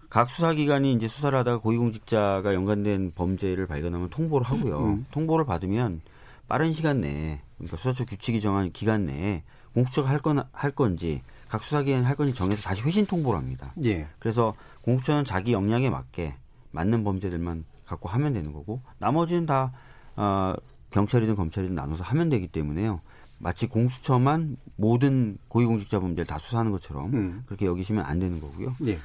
[SPEAKER 9] 각 수사기관이 이제 수사를 하다가 고위공직자가 연관된 범죄를 발견하면 통보를 하고요. 음. 통보를 받으면 빠른 시간 내에 그러니까 수사처 규칙이 정한 기간 내에 공수처가 할 건 할 건지 각 수사기관이 할 건지 정해서 다시 회신 통보를 합니다. 예. 그래서 공수처는 자기 역량에 맞게 맞는 범죄들만 갖고 하면 되는 거고 나머지는 다 어, 경찰이든 검찰이든 나눠서 하면 되기 때문에요. 마치 공수처만 모든 고위공직자 범죄를 다 수사하는 것처럼 음. 그렇게 여기시면 안 되는 거고요. 예.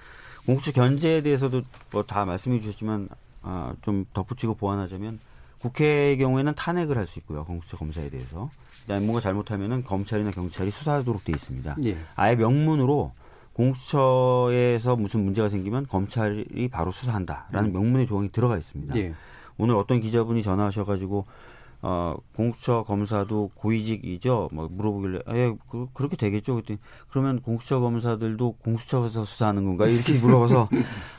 [SPEAKER 9] 공수처 견제에 대해서도 뭐 다 말씀해 주셨지만 아, 좀 덧붙이고 보완하자면 국회의 경우에는 탄핵을 할 수 있고요. 공수처 검사에 대해서. 그다음에 뭔가 잘못하면은 검찰이나 경찰이 수사하도록 돼 있습니다. 예. 아예 명문으로 공수처에서 무슨 문제가 생기면 검찰이 바로 수사한다라는 음. 명문의 조항이 들어가 있습니다. 예. 오늘 어떤 기자분이 전화하셔가지고 어, 공수처 검사도 고위직이죠. 뭐 물어보길래, 예, 그, 그렇게 되겠죠. 그랬더니, 그러면 공수처 검사들도 공수처에서 수사하는 건가? 이렇게 물어봐서,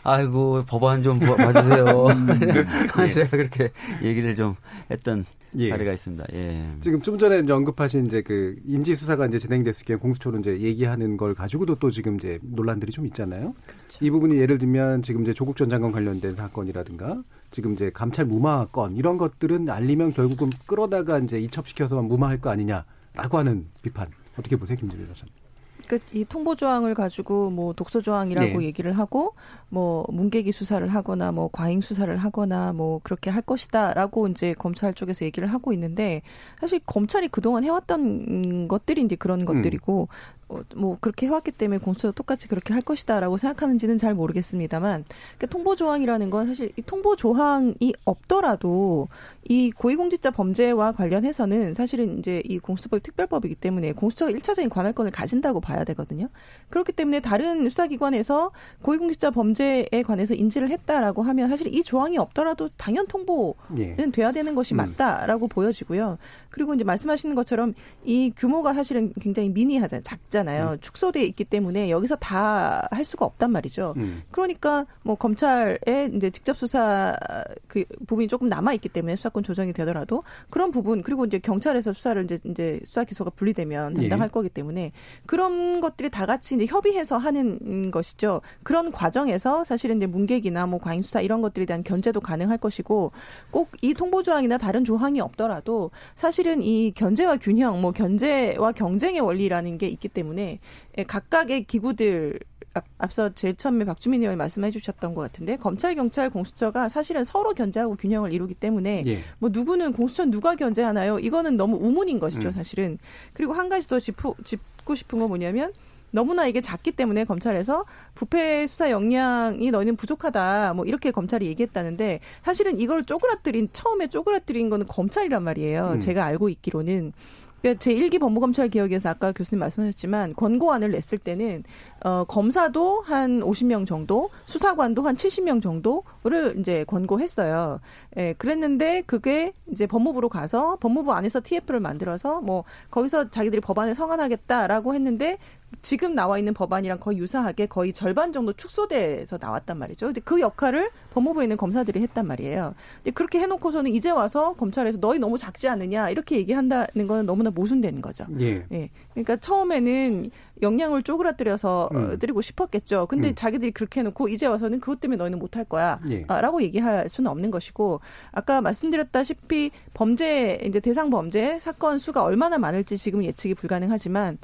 [SPEAKER 9] 아이고, 법안 좀 봐주세요. 음. 예. 제가 그렇게 얘기를 좀 했던 예. 사례가 있습니다. 예.
[SPEAKER 1] 지금 좀 전에 언급하신 이제 그 인지 수사가 이제 진행됐을 때 공수처로 이제 얘기하는 걸 가지고도 또 지금 이제 논란들이 좀 있잖아요. 이 부분이 예를 들면 지금 이제 조국 전 장관 관련된 사건이라든가 지금 이제 감찰 무마 건 이런 것들은 알리면 결국은 끌어다가 이제 이첩시켜서 무마할 거 아니냐라고 하는 비판 어떻게 보세요, 김진일 변호사님?
[SPEAKER 10] 그이 통보 조항을 가지고 뭐 독소 조항이라고 네. 얘기를 하고 뭐 문계기 수사를 하거나 뭐 과잉 수사를 하거나 뭐 그렇게 할 것이다라고 이제 검찰 쪽에서 얘기를 하고 있는데 사실 검찰이 그동안 해왔던 것들이 이제 그런 음. 것들이고 어, 뭐 그렇게 해왔기 때문에 공수처도 똑같이 그렇게 할 것이다라고 생각하는지는 잘 모르겠습니다만 그러니까 통보 조항이라는 건 사실 이 통보 조항이 없더라도 이 고위공직자 범죄와 관련해서는 사실은 이제 이 공수처법 특별법이기 때문에 공수처가 일차적인 관할권을 가진다고 봐야 되거든요. 그렇기 때문에 다른 수사기관에서 고위공직자 범죄에 관해서 인지를 했다라고 하면 사실 이 조항이 없더라도 당연 통보는 예. 돼야 되는 것이 음. 맞다라고 음. 보여지고요. 그리고 이제 말씀하시는 것처럼 이 규모가 사실은 굉장히 미니하잖아요. 작잖아요. 음. 축소돼 있기 때문에 여기서 다 할 수가 없단 말이죠. 음. 그러니까 뭐 검찰에 이제 직접 수사 그 부분이 조금 남아 있기 때문에 수사권 조정이 되더라도 그런 부분 그리고 이제 경찰에서 수사를 이제 이제 수사 기소가 분리되면 담당할 예. 거기 때문에 그런 것들이 다 같이 이제 협의해서 하는 것이죠. 그런 과정에서 사실은 이제 문객이나 뭐 과잉 수사 이런 것들에 대한 견제도 가능할 것이고 꼭 이 통보 조항이나 다른 조항이 없더라도 사실은 이 견제와 균형, 뭐 견제와 경쟁의 원리라는 게 있기 때문에 각각의 기구들 앞 서 제일 처음에 박주민 의원이 말씀해 주셨던 것 같은데 검찰, 경찰, 공수처가 사실은 서로 견제하고 균형을 이루기 때문에 예. 뭐 누구는 공수처 누가 견제하나요? 이거는 너무 우문인 것이죠, 음. 사실은. 그리고 한 가지 더 짚고, 짚고 싶은 건 뭐냐면 너무나 이게 작기 때문에 검찰에서 부패 수사 역량이 너희는 부족하다 뭐 이렇게 검찰이 얘기했다는데 사실은 이걸 쪼그라뜨린 처음에 쪼그라뜨린 거는 검찰이란 말이에요. 음. 제가 알고 있기로는 그러니까 제1기 법무검찰 개혁에서 아까 교수님 말씀하셨지만 권고안을 냈을 때는 어 검사도 한 50명 정도, 수사관도 한 70명 정도를 이제 권고했어요. 예, 그랬는데 그게 이제 법무부로 가서 법무부 안에서 TF를 만들어서 뭐 거기서 자기들이 법안을 성안하겠다라고 했는데 지금 나와 있는 법안이랑 거의 유사하게 거의 절반 정도 축소돼서 나왔단 말이죠. 근데 그 역할을 법무부에 있는 검사들이 했단 말이에요. 근데 그렇게 해놓고서는 이제 와서 검찰에서 너희 너무 작지 않느냐 이렇게 얘기한다는 거는 너무나 모순되는 거죠. 예. 예. 그러니까 처음에는 역량을 쪼그라뜨려서 음. 드리고 싶었겠죠. 근데 음. 자기들이 그렇게 해놓고 이제 와서는 그것 때문에 너희는 못할 거야. 예. 라고 얘기할 수는 없는 것이고 아까 말씀드렸다시피 범죄 이제 대상 범죄 사건 수가 얼마나 많을지 지금 예측이 불가능하지만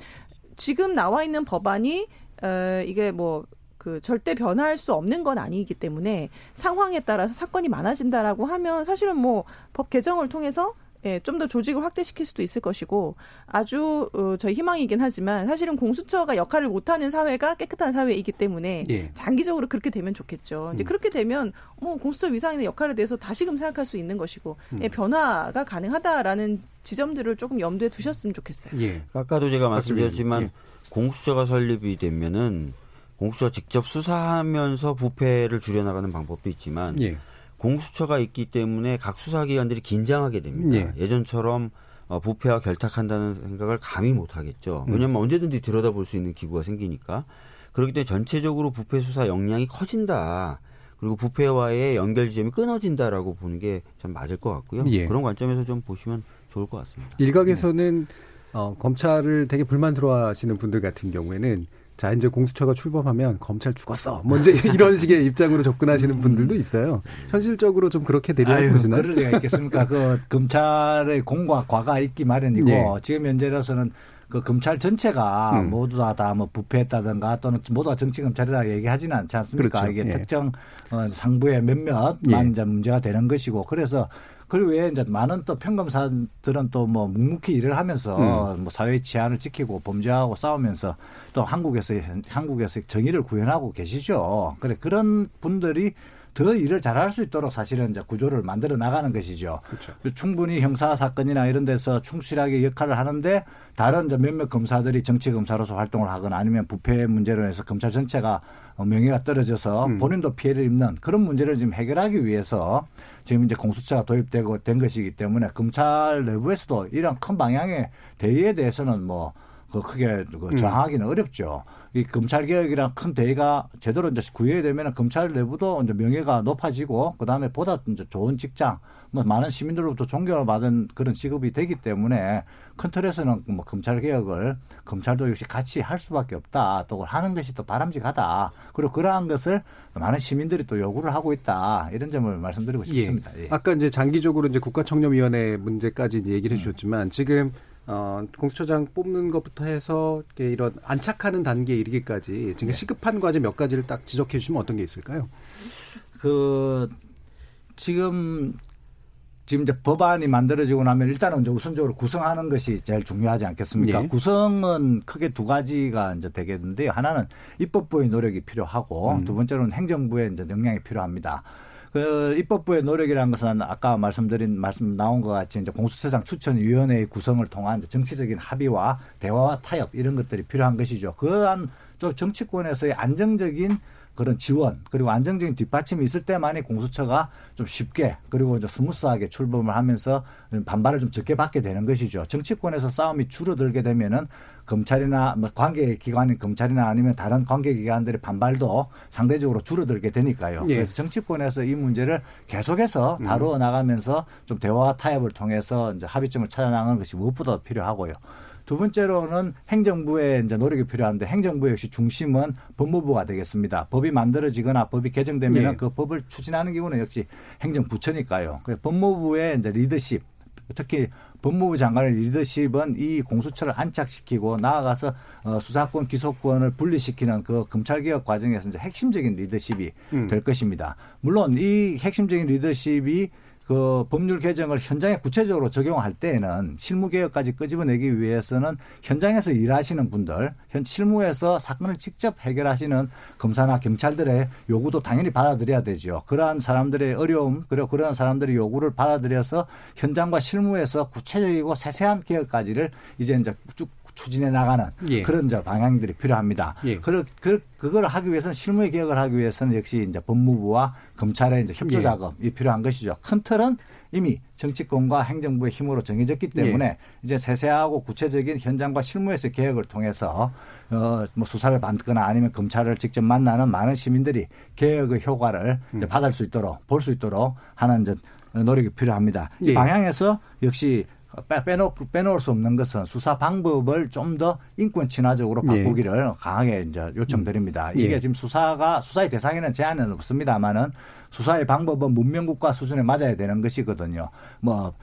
[SPEAKER 10] 지금 나와 있는 법안이 어, 이게 뭐그 절대 변화할 수 없는 건 아니기 때문에 상황에 따라서 사건이 많아진다라고 하면 사실은 뭐 법 개정을 통해서 예, 좀 더 조직을 확대시킬 수도 있을 것이고 아주 어, 저희 희망이긴 하지만 사실은 공수처가 역할을 못하는 사회가 깨끗한 사회이기 때문에 예. 장기적으로 그렇게 되면 좋겠죠. 이제 음. 그렇게 되면 뭐 공수처 위상이나 역할에 대해서 다시금 생각할 수 있는 것이고 음. 예, 변화가 가능하다라는 지점들을 조금 염두에 두셨으면 좋겠어요.
[SPEAKER 9] 예. 아까도 제가 말씀드렸지만 예. 공수처가 설립이 되면은 공수처 직접 수사하면서 부패를 줄여나가는 방법도 있지만 예. 공수처가 있기 때문에 각 수사기관들이 긴장하게 됩니다. 예. 전처럼 어, 부패와 결탁한다는 생각을 감히 못 하겠죠. 음. 왜냐하면 음. 언제든지 들여다볼 수 있는 기구가 생기니까. 그렇기 때문에 전체적으로 부패 수사 역량이 커진다. 그리고 부패와의 연결 지점이 끊어진다라고 보는 게 참 맞을 것 같고요. 예. 그런 관점에서 좀 보시면 좋을 것 같습니다.
[SPEAKER 1] 일각에서는 네. 어, 검찰을 되게 불만스러워하시는 분들 같은 경우에는 자 이제 공수처가 출범하면 검찰 죽었어. 먼저 뭐 이런 식의 입장으로 접근하시는 분들도 있어요. 현실적으로 좀 그렇게 되려고 보시나요?
[SPEAKER 8] 그럴 리가 있겠습니까? 그 검찰의 공과 과가 있기 마련이고 네. 지금 현재로서는 그 검찰 전체가 음. 모두 다다뭐 부패했다든가 또는 모두가 정치 검찰이라 얘기하지는 않지 않습니까? 그렇죠. 이게 예. 특정 어, 상부의 몇몇만 예. 문제가 되는 것이고 그래서 그리고 왜 이제 많은 또 평검사들은 또 뭐 묵묵히 일을 하면서 음. 뭐 사회 치안을 지키고 범죄하고 싸우면서 또 한국에서 한국에서 정의를 구현하고 계시죠. 그래 그런 분들이 더 일을 잘할 수 있도록 사실은 이제 구조를 만들어 나가는 것이죠. 그렇죠. 충분히 형사 사건이나 이런 데서 충실하게 역할을 하는데 다른 이제 몇몇 검사들이 정치 검사로서 활동을 하거나 아니면 부패 문제로 해서 검찰 전체가 명예가 떨어져서 음. 본인도 피해를 입는 그런 문제를 지금 해결하기 위해서 지금 이제 공수처가 도입되고 된 것이기 때문에 검찰 내부에서도 이런 큰 방향의 대의에 대해서는 뭐그 크게 그 저항하기는 음. 어렵죠. 이 검찰 개혁이랑 큰 대의가 제대로 이제 구해야 되면 검찰 내부도 이제 명예가 높아지고 그 다음에 보다 이제 좋은 직장, 뭐 많은 시민들로부터 존경을 받은 그런 직업이 되기 때문에 큰 틀에서는 뭐 검찰 개혁을 검찰도 역시 같이 할 수밖에 없다. 또 하는 것이 또 바람직하다. 그리고 그러한 것을 많은 시민들이 또 요구를 하고 있다. 이런 점을 말씀드리고 예. 싶습니다.
[SPEAKER 1] 예. 아까 이제 장기적으로 이제 국가청렴위원회 문제까지 이제 얘기를 해주셨지만 지금 어, 공수처장 뽑는 것부터 해서 이런 안착하는 단계에 이르기까지 지금 네. 시급한 과제 몇 가지를 딱 지적해 주시면 어떤 게 있을까요?
[SPEAKER 8] 그 지금 지금 이제 법안이 만들어지고 나면 일단은 이제 우선적으로 구성하는 것이 제일 중요하지 않겠습니까? 네. 구성은 크게 두 가지가 이제 되겠는데요. 하나는 입법부의 노력이 필요하고 음. 두 번째로는 행정부의 이제 역량이 필요합니다. 그 입법부의 노력이라는 것은 아까 말씀드린 말씀 나온 것 같이 이제 공수처장 추천위원회의 구성을 통한 정치적인 합의와 대화와 타협 이런 것들이 필요한 것이죠. 그한 정치권에서의 안정적인 그런 지원 그리고 안정적인 뒷받침이 있을 때만이 공수처가 좀 쉽게 그리고 이제 스무스하게 출범을 하면서 반발을 좀 적게 받게 되는 것이죠. 정치권에서 싸움이 줄어들게 되면은 검찰이나 뭐 관계 기관인 검찰이나 아니면 다른 관계 기관들의 반발도 상대적으로 줄어들게 되니까요. 예. 그래서 정치권에서 이 문제를 계속해서 음. 다루어 나가면서 좀 대화와 타협을 통해서 이제 합의점을 찾아나가는 것이 무엇보다 필요하고요. 두 번째로는 행정부의 이제 노력이 필요한데 행정부 역시 중심은 법무부가 되겠습니다. 법이 만들어지거나 법이 개정되면 네. 그 법을 추진하는 경우는 역시 행정부처니까요. 그래서 법무부의 이제 리더십 특히 법무부 장관의 리더십은 이 공수처를 안착시키고 나아가서 어, 수사권 기소권을 분리시키는 그 검찰개혁 과정에서 이제 핵심적인 리더십이 음. 될 것입니다. 물론 이 핵심적인 리더십이 그 법률 개정을 현장에 구체적으로 적용할 때에는 실무 개혁까지 끄집어내기 위해서는 현장에서 일하시는 분들, 현 실무에서 사건을 직접 해결하시는 검사나 경찰들의 요구도 당연히 받아들여야 되죠. 그러한 사람들의 어려움, 그리고 그런 사람들의 요구를 받아들여서 현장과 실무에서 구체적이고 세세한 개혁까지를 이제 이제 쭉 추진해 나가는 예. 그런 저 방향들이 필요합니다. 예. 그, 그, 그걸 하기 위해서는 실무의 개혁을 하기 위해서는 역시 이제 법무부와 검찰의 이제 협조 예. 작업이 필요한 것이죠. 큰 틀은 이미 정치권과 행정부의 힘으로 정해졌기 때문에 예. 이제 세세하고 구체적인 현장과 실무에서 개혁을 통해서 어뭐 수사를 받거나 아니면 검찰을 직접 만나는 많은 시민들이 개혁의 효과를 음. 받을 수 있도록 볼 수 있도록 하는 이제 노력이 필요합니다. 이 예. 방향에서 역시 빼놓, 빼놓을 수 없는 것은 수사 방법을 좀 더 인권 친화적으로 예. 바꾸기를 예. 강하게 이제 요청드립니다. 음. 이게 예. 지금 수사가 수사의 대상에는 제한은 없습니다만은 수사의 방법은 문명국가 수준에 맞아야 되는 것이거든요. 뭐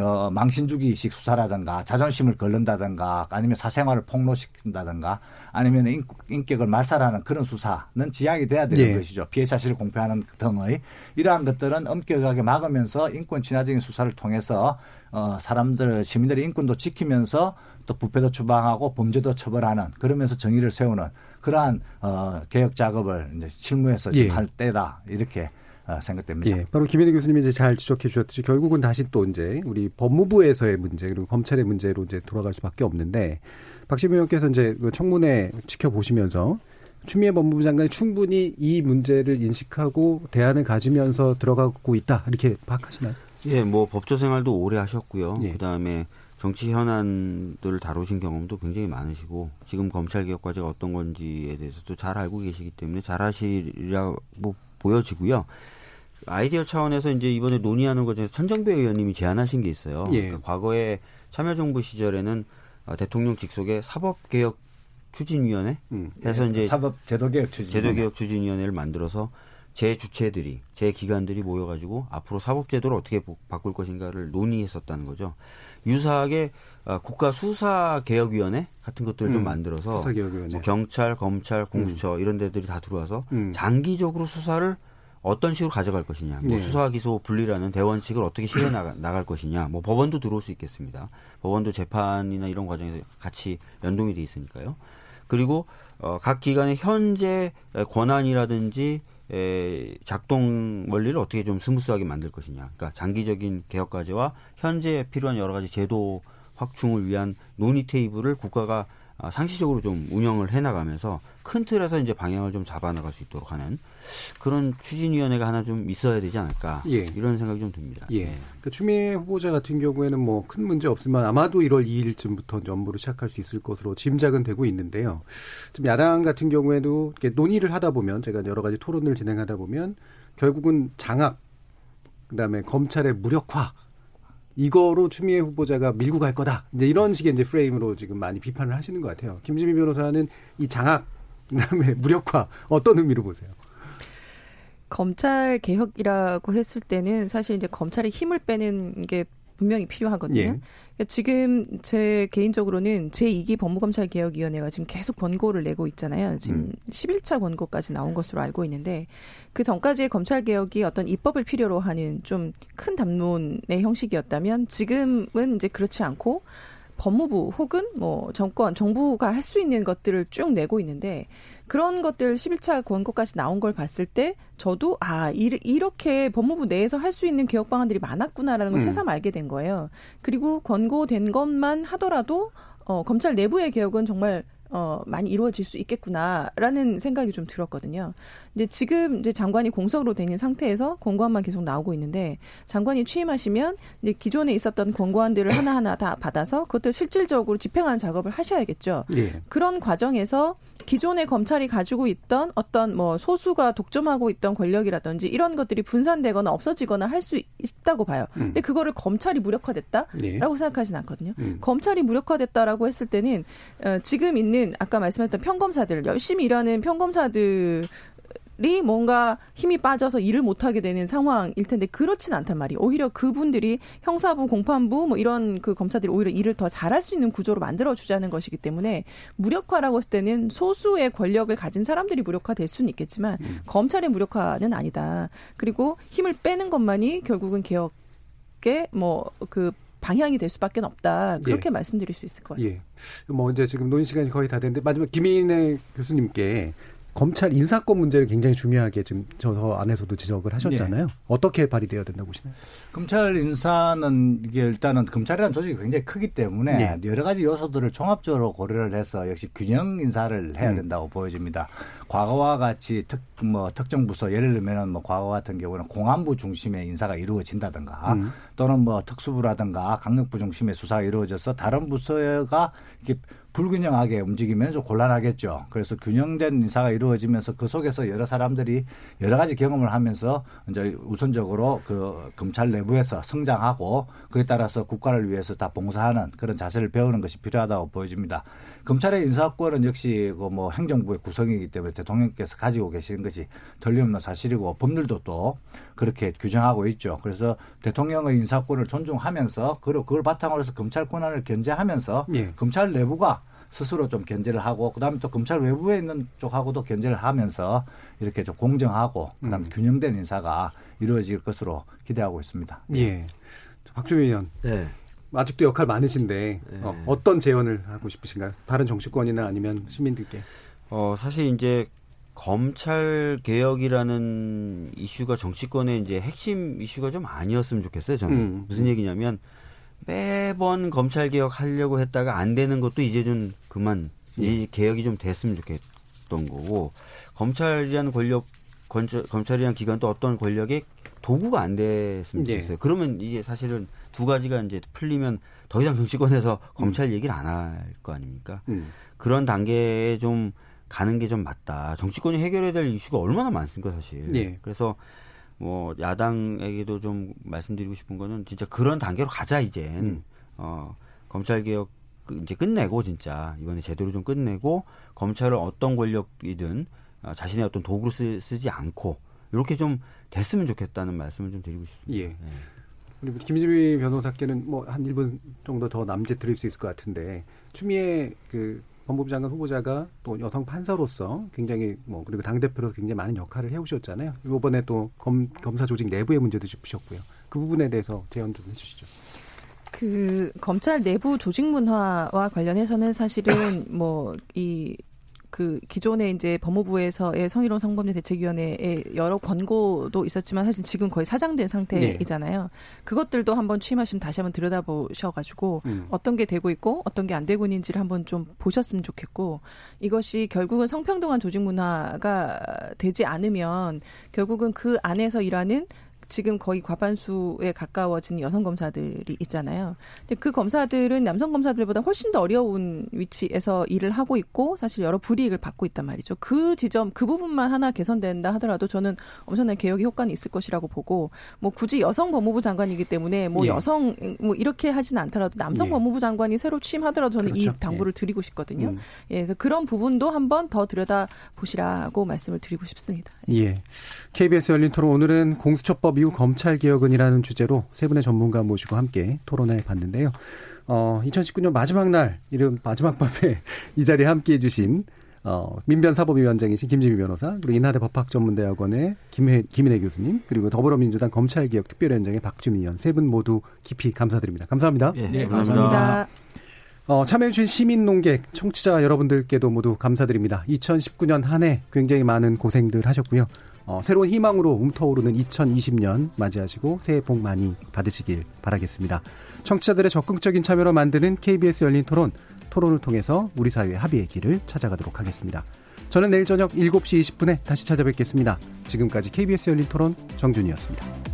[SPEAKER 8] 어, 망신주기식 수사라든가 자존심을 걸른다든가 아니면 사생활을 폭로시킨다든가 아니면 인, 인격을 말살하는 그런 수사는 지양이 돼야 되는 네. 것이죠. 피해 사실을 공표하는 등의 이러한 것들은 엄격하게 막으면서 인권 친화적인 수사를 통해서 어, 사람들 시민들의 인권도 지키면서 또 부패도 추방하고 범죄도 처벌하는 그러면서 정의를 세우는 그러한 어, 개혁 작업을 이제 실무에서 예. 할 때다 이렇게 아, 생각됩니다.
[SPEAKER 1] 예, 바로 김현희 교수님이 이제 잘 지적해 주셨듯이 결국은 다시 또 이제 우리 법무부에서의 문제 그리고 검찰의 문제로 이제 돌아갈 수밖에 없는데 박시무 의원께서 이제 그 청문회 지켜보시면서 추미애 법무부 장관이 충분히 이 문제를 인식하고 대안을 가지면서 들어가고 있다 이렇게 파악하시나요?
[SPEAKER 9] 예, 뭐 법조 생활도 오래 하셨고요. 예. 그다음에 정치 현안들을 다루신 경험도 굉장히 많으시고 지금 검찰 개혁 과제가 어떤 건지에 대해서도 잘 알고 계시기 때문에 잘 하시리라고 보여지고요. 아이디어 차원에서 이제 이번에 논의하는 것 중에서 천정배 의원님이 제안하신 게 있어요. 예. 그러니까 과거에 참여정부 시절에는 어, 대통령 직속의 사법개혁 추진위원회 음. 해서 예, 이제
[SPEAKER 8] 사법 제도개혁 추진
[SPEAKER 9] 제도개혁 추진위원회를 만들어서 제 주체들이 제 기관들이 모여가지고 앞으로 사법제도를 어떻게 바꿀 것인가를 논의했었다는 거죠. 유사하게 어, 국가 수사개혁위원회 같은 것들을 음. 좀 만들어서 뭐 경찰, 검찰, 공수처 음. 이런 데들이 다 들어와서 음. 장기적으로 수사를 어떤 식으로 가져갈 것이냐, 뭐 네. 수사 기소 분리라는 대원칙을 어떻게 실행 나가, 나갈 것이냐, 뭐 법원도 들어올 수 있겠습니다. 법원도 재판이나 이런 과정에서 같이 연동이 돼 있으니까요. 그리고 어, 각 기관의 현재 권한이라든지 에, 작동 원리를 어떻게 좀 스무스하게 만들 것이냐. 그러니까 장기적인 개혁 과제와 현재 필요한 여러 가지 제도 확충을 위한 논의 테이블을 국가가 아, 상시적으로 좀 운영을 해나가면서 큰 틀에서 이제 방향을 좀 잡아나갈 수 있도록 하는 그런 추진위원회가 하나 좀 있어야 되지 않을까 예. 이런 생각이 좀 듭니다.
[SPEAKER 1] 예. 네. 그 추미애 후보자 같은 경우에는 뭐 큰 문제 없지만 아마도 1월 2일쯤부터 업무를 시작할 수 있을 것으로 짐작은 되고 있는데요. 좀 야당 같은 경우에도 이렇게 논의를 하다 보면 제가 여러 가지 토론을 진행하다 보면 결국은 장악 그다음에 검찰의 무력화 이거로 추미애 후보자가 밀고 갈 거다. 이제 이런 식의 이제 프레임으로 지금 많이 비판을 하시는 것 같아요. 김지미 변호사는 이 장악, 그다음에 무력화 어떤 의미로 보세요?
[SPEAKER 10] 검찰 개혁이라고 했을 때는 사실 이제 검찰의 힘을 빼는 게 분명히 필요하거든요. 예. 그러니까 지금 제 개인적으로는 제2기 법무검찰개혁위원회가 지금 계속 권고를 내고 있잖아요. 지금 음. 11차 권고까지 나온 것으로 알고 있는데 그 전까지의 검찰개혁이 어떤 입법을 필요로 하는 좀 큰 담론의 형식이었다면 지금은 이제 그렇지 않고 법무부 혹은 뭐 정권, 정부가 할 수 있는 것들을 쭉 내고 있는데 그런 것들 11차 권고까지 나온 걸 봤을 때 저도 아 이렇게 법무부 내에서 할 수 있는 개혁 방안들이 많았구나라는 걸 음. 새삼 알게 된 거예요. 그리고 권고된 것만 하더라도 어, 검찰 내부의 개혁은 정말 어, 많이 이루어질 수 있겠구나라는 생각이 좀 들었거든요. 이제 지금 이제 장관이 공석으로 되 있는 상태에서 권고안만 계속 나오고 있는데 장관이 취임하시면 이제 기존에 있었던 권고안들을 하나하나 다 받아서 그것들 실질적으로 집행하는 작업을 하셔야겠죠. 예. 그런 과정에서 기존의 검찰이 가지고 있던 어떤 뭐 소수가 독점하고 있던 권력이라든지 이런 것들이 분산되거나 없어지거나 할 수 있다고 봐요. 음. 근데 그거를 검찰이 무력화됐다라고 예. 생각하진 않거든요. 음. 검찰이 무력화됐다라고 했을 때는 어, 지금 있는 아까 말씀했던 평검사들 열심히 일하는 평검사들 이 뭔가 힘이 빠져서 일을 못하게 되는 상황일 텐데 그렇진 않단 말이에요. 오히려 그분들이 형사부, 공판부 뭐 이런 그 검사들이 오히려 일을 더 잘할 수 있는 구조로 만들어 주자는 것이기 때문에 무력화라고 했을 때는 소수의 권력을 가진 사람들이 무력화될 수는 있겠지만 음. 검찰의 무력화는 아니다. 그리고 힘을 빼는 것만이 결국은 개혁의 뭐그 방향이 될 수밖에 없다. 그렇게 예. 말씀드릴 수 있을 것 같아요. 예.
[SPEAKER 1] 뭐 이제 지금 논의 시간이 거의 다 됐는데 마지막 김인혜 교수님께 검찰 인사권 문제를 굉장히 중요하게 지금 저 안에서도 지적을 하셨잖아요. 네. 어떻게 발휘되어야 된다고 보시나요?
[SPEAKER 8] 검찰 인사는 이게 일단은 검찰이라는 조직이 굉장히 크기 때문에 네. 여러 가지 요소들을 종합적으로 고려를 해서 역시 균형 인사를 해야 음. 된다고 음. 보여집니다. 과거와 같이 특 뭐 특정 부서 예를 들면은 뭐 과거 같은 경우는 공안부 중심의 인사가 이루어진다든가 음. 또는 뭐 특수부라든가 강력부 중심의 수사가 이루어져서 다른 부서가 이렇게 불균형하게 움직이면 좀 곤란하겠죠. 그래서 균형된 인사가 이루어지면서 그 속에서 여러 사람들이 여러 가지 경험을 하면서 이제 우선적으로 그 검찰 내부에서 성장하고 그에 따라서 국가를 위해서 다 봉사하는 그런 자세를 배우는 것이 필요하다고 보여집니다. 검찰의 인사권은 역시 그 뭐 행정부의 구성이기 때문에 대통령께서 가지고 계시는 것이 틀림없는 사실이고 법률도 또 그렇게 규정하고 있죠. 그래서 대통령의 인사권을 존중하면서 그걸 바탕으로 해서 검찰 권한을 견제하면서 예. 검찰 내부가 스스로 좀 견제를 하고 그다음에 또 검찰 외부에 있는 쪽하고도 견제를 하면서 이렇게 좀 공정하고 그다음에 음. 균형된 인사가 이루어질 것으로 기대하고 있습니다.
[SPEAKER 1] 예. 박주민 의원. 네. 아직도 역할 많으신데 네. 어, 떤 제언을 하고 싶으신가요? 다른 정치권이나 아니면 시민들께?
[SPEAKER 9] 어 사실 이제 검찰 개혁이라는 이슈가 정치권의 이제 핵심 이슈가 좀 아니었으면 좋겠어요. 저는 음. 무슨 얘기냐면 매번 검찰 개혁 하려고 했다가 안 되는 것도 이제 좀 그만 예. 이 개혁이 좀 됐으면 좋겠던 거고 검찰이라는 권력 검찰이라는 기관도 어떤 권력의 도구가 안 됐으면 예. 좋겠어요. 예. 그러면 이게 사실은 두 가지가 이제 풀리면 더 이상 정치권에서 음. 검찰 얘기를 안 할 거 아닙니까? 음. 그런 단계에 좀 가는 게 좀 맞다. 정치권이 해결해야 될 이슈가 얼마나 많습니까, 사실. 예. 그래서 뭐 야당에게도 좀 말씀드리고 싶은 거는 진짜 그런 단계로 가자 이제 음. 어 검찰 개혁 그 이제 끝내고 진짜 이번에 제대로 좀 끝내고 검찰을 어떤 권력이든 어, 자신의 어떤 도구로 쓰, 쓰지 않고 이렇게 좀 됐으면 좋겠다는 말씀을 좀 드리고 싶습니다. 예. 네.
[SPEAKER 1] 우리 김지미 변호사께는 뭐 한 1분 정도 더 남짓 드릴 수 있을 것 같은데 추미애 그 법무부 장관 후보자가 또 여성 판사로서 굉장히 뭐 그리고 당 대표로서 굉장히 많은 역할을 해오셨잖아요. 이번에 또 검, 검사 조직 내부의 문제도 짚으셨고요. 그 부분에 대해서 제언 좀 해주시죠.
[SPEAKER 10] 그 검찰 내부 조직 문화와 관련해서는 사실은 뭐 이 그 기존에 이제 법무부에서의 성희롱 성범죄 대책위원회에 여러 권고도 있었지만 사실 지금 거의 사장된 상태이잖아요. 네. 그것들도 한번 취임하시면 다시 한번 들여다보셔가지고 음. 어떤 게 되고 있고 어떤 게 안 되고 있는지를 한번 좀 보셨으면 좋겠고 이것이 결국은 성평등한 조직 문화가 되지 않으면 결국은 그 안에서 일하는 지금 거의 과반수에 가까워진 여성 검사들이 있잖아요. 근데 그 검사들은 남성 검사들보다 훨씬 더 어려운 위치에서 일을 하고 있고 사실 여러 불이익을 받고 있단 말이죠. 그 지점 그 부분만 하나 개선된다 하더라도 저는 엄청난 개혁의 효과는 있을 것이라고 보고 뭐 굳이 여성 법무부 장관이기 때문에 뭐 예. 여성 뭐 이렇게 하지는 않더라도 남성 예. 법무부 장관이 새로 취임하더라도 저는 그렇죠. 이 당부를 예. 드리고 싶거든요. 음. 예, 그래서 그런 부분도 한번 더 들여다 보시라고 말씀을 드리고 싶습니다.
[SPEAKER 1] 예. KBS 열린 토론 오늘은 공수처법 이후 검찰 개혁은이라는 주제로 세 분의 전문가 모시고 함께 토론해 봤는데요. 어, 2019년 마지막 날, 이런 마지막 밤에 이 자리에 함께 해주신 어, 민변사법위원장이신 김지미 변호사, 그리고 인하대 법학전문대학원의 김혜, 김인혜 교수님, 그리고 더불어민주당 검찰개혁 특별위원장의 박주민 의원 세 분 모두 깊이 감사드립니다. 감사합니다.
[SPEAKER 10] 네, 네 감사합니다. 감사합니다.
[SPEAKER 1] 어, 참여해주신 시민 농객, 청취자 여러분들께도 모두 감사드립니다. 2019년 한 해 굉장히 많은 고생들 하셨고요. 어, 새로운 희망으로 움터오르는 2020년 맞이하시고 새해 복 많이 받으시길 바라겠습니다. 청취자들의 적극적인 참여로 만드는 KBS 열린 토론 토론을 통해서 우리 사회의 합의의 길을 찾아가도록 하겠습니다. 저는 내일 저녁 7시 20분에 다시 찾아뵙겠습니다. 지금까지 KBS 열린 토론 정준이었습니다.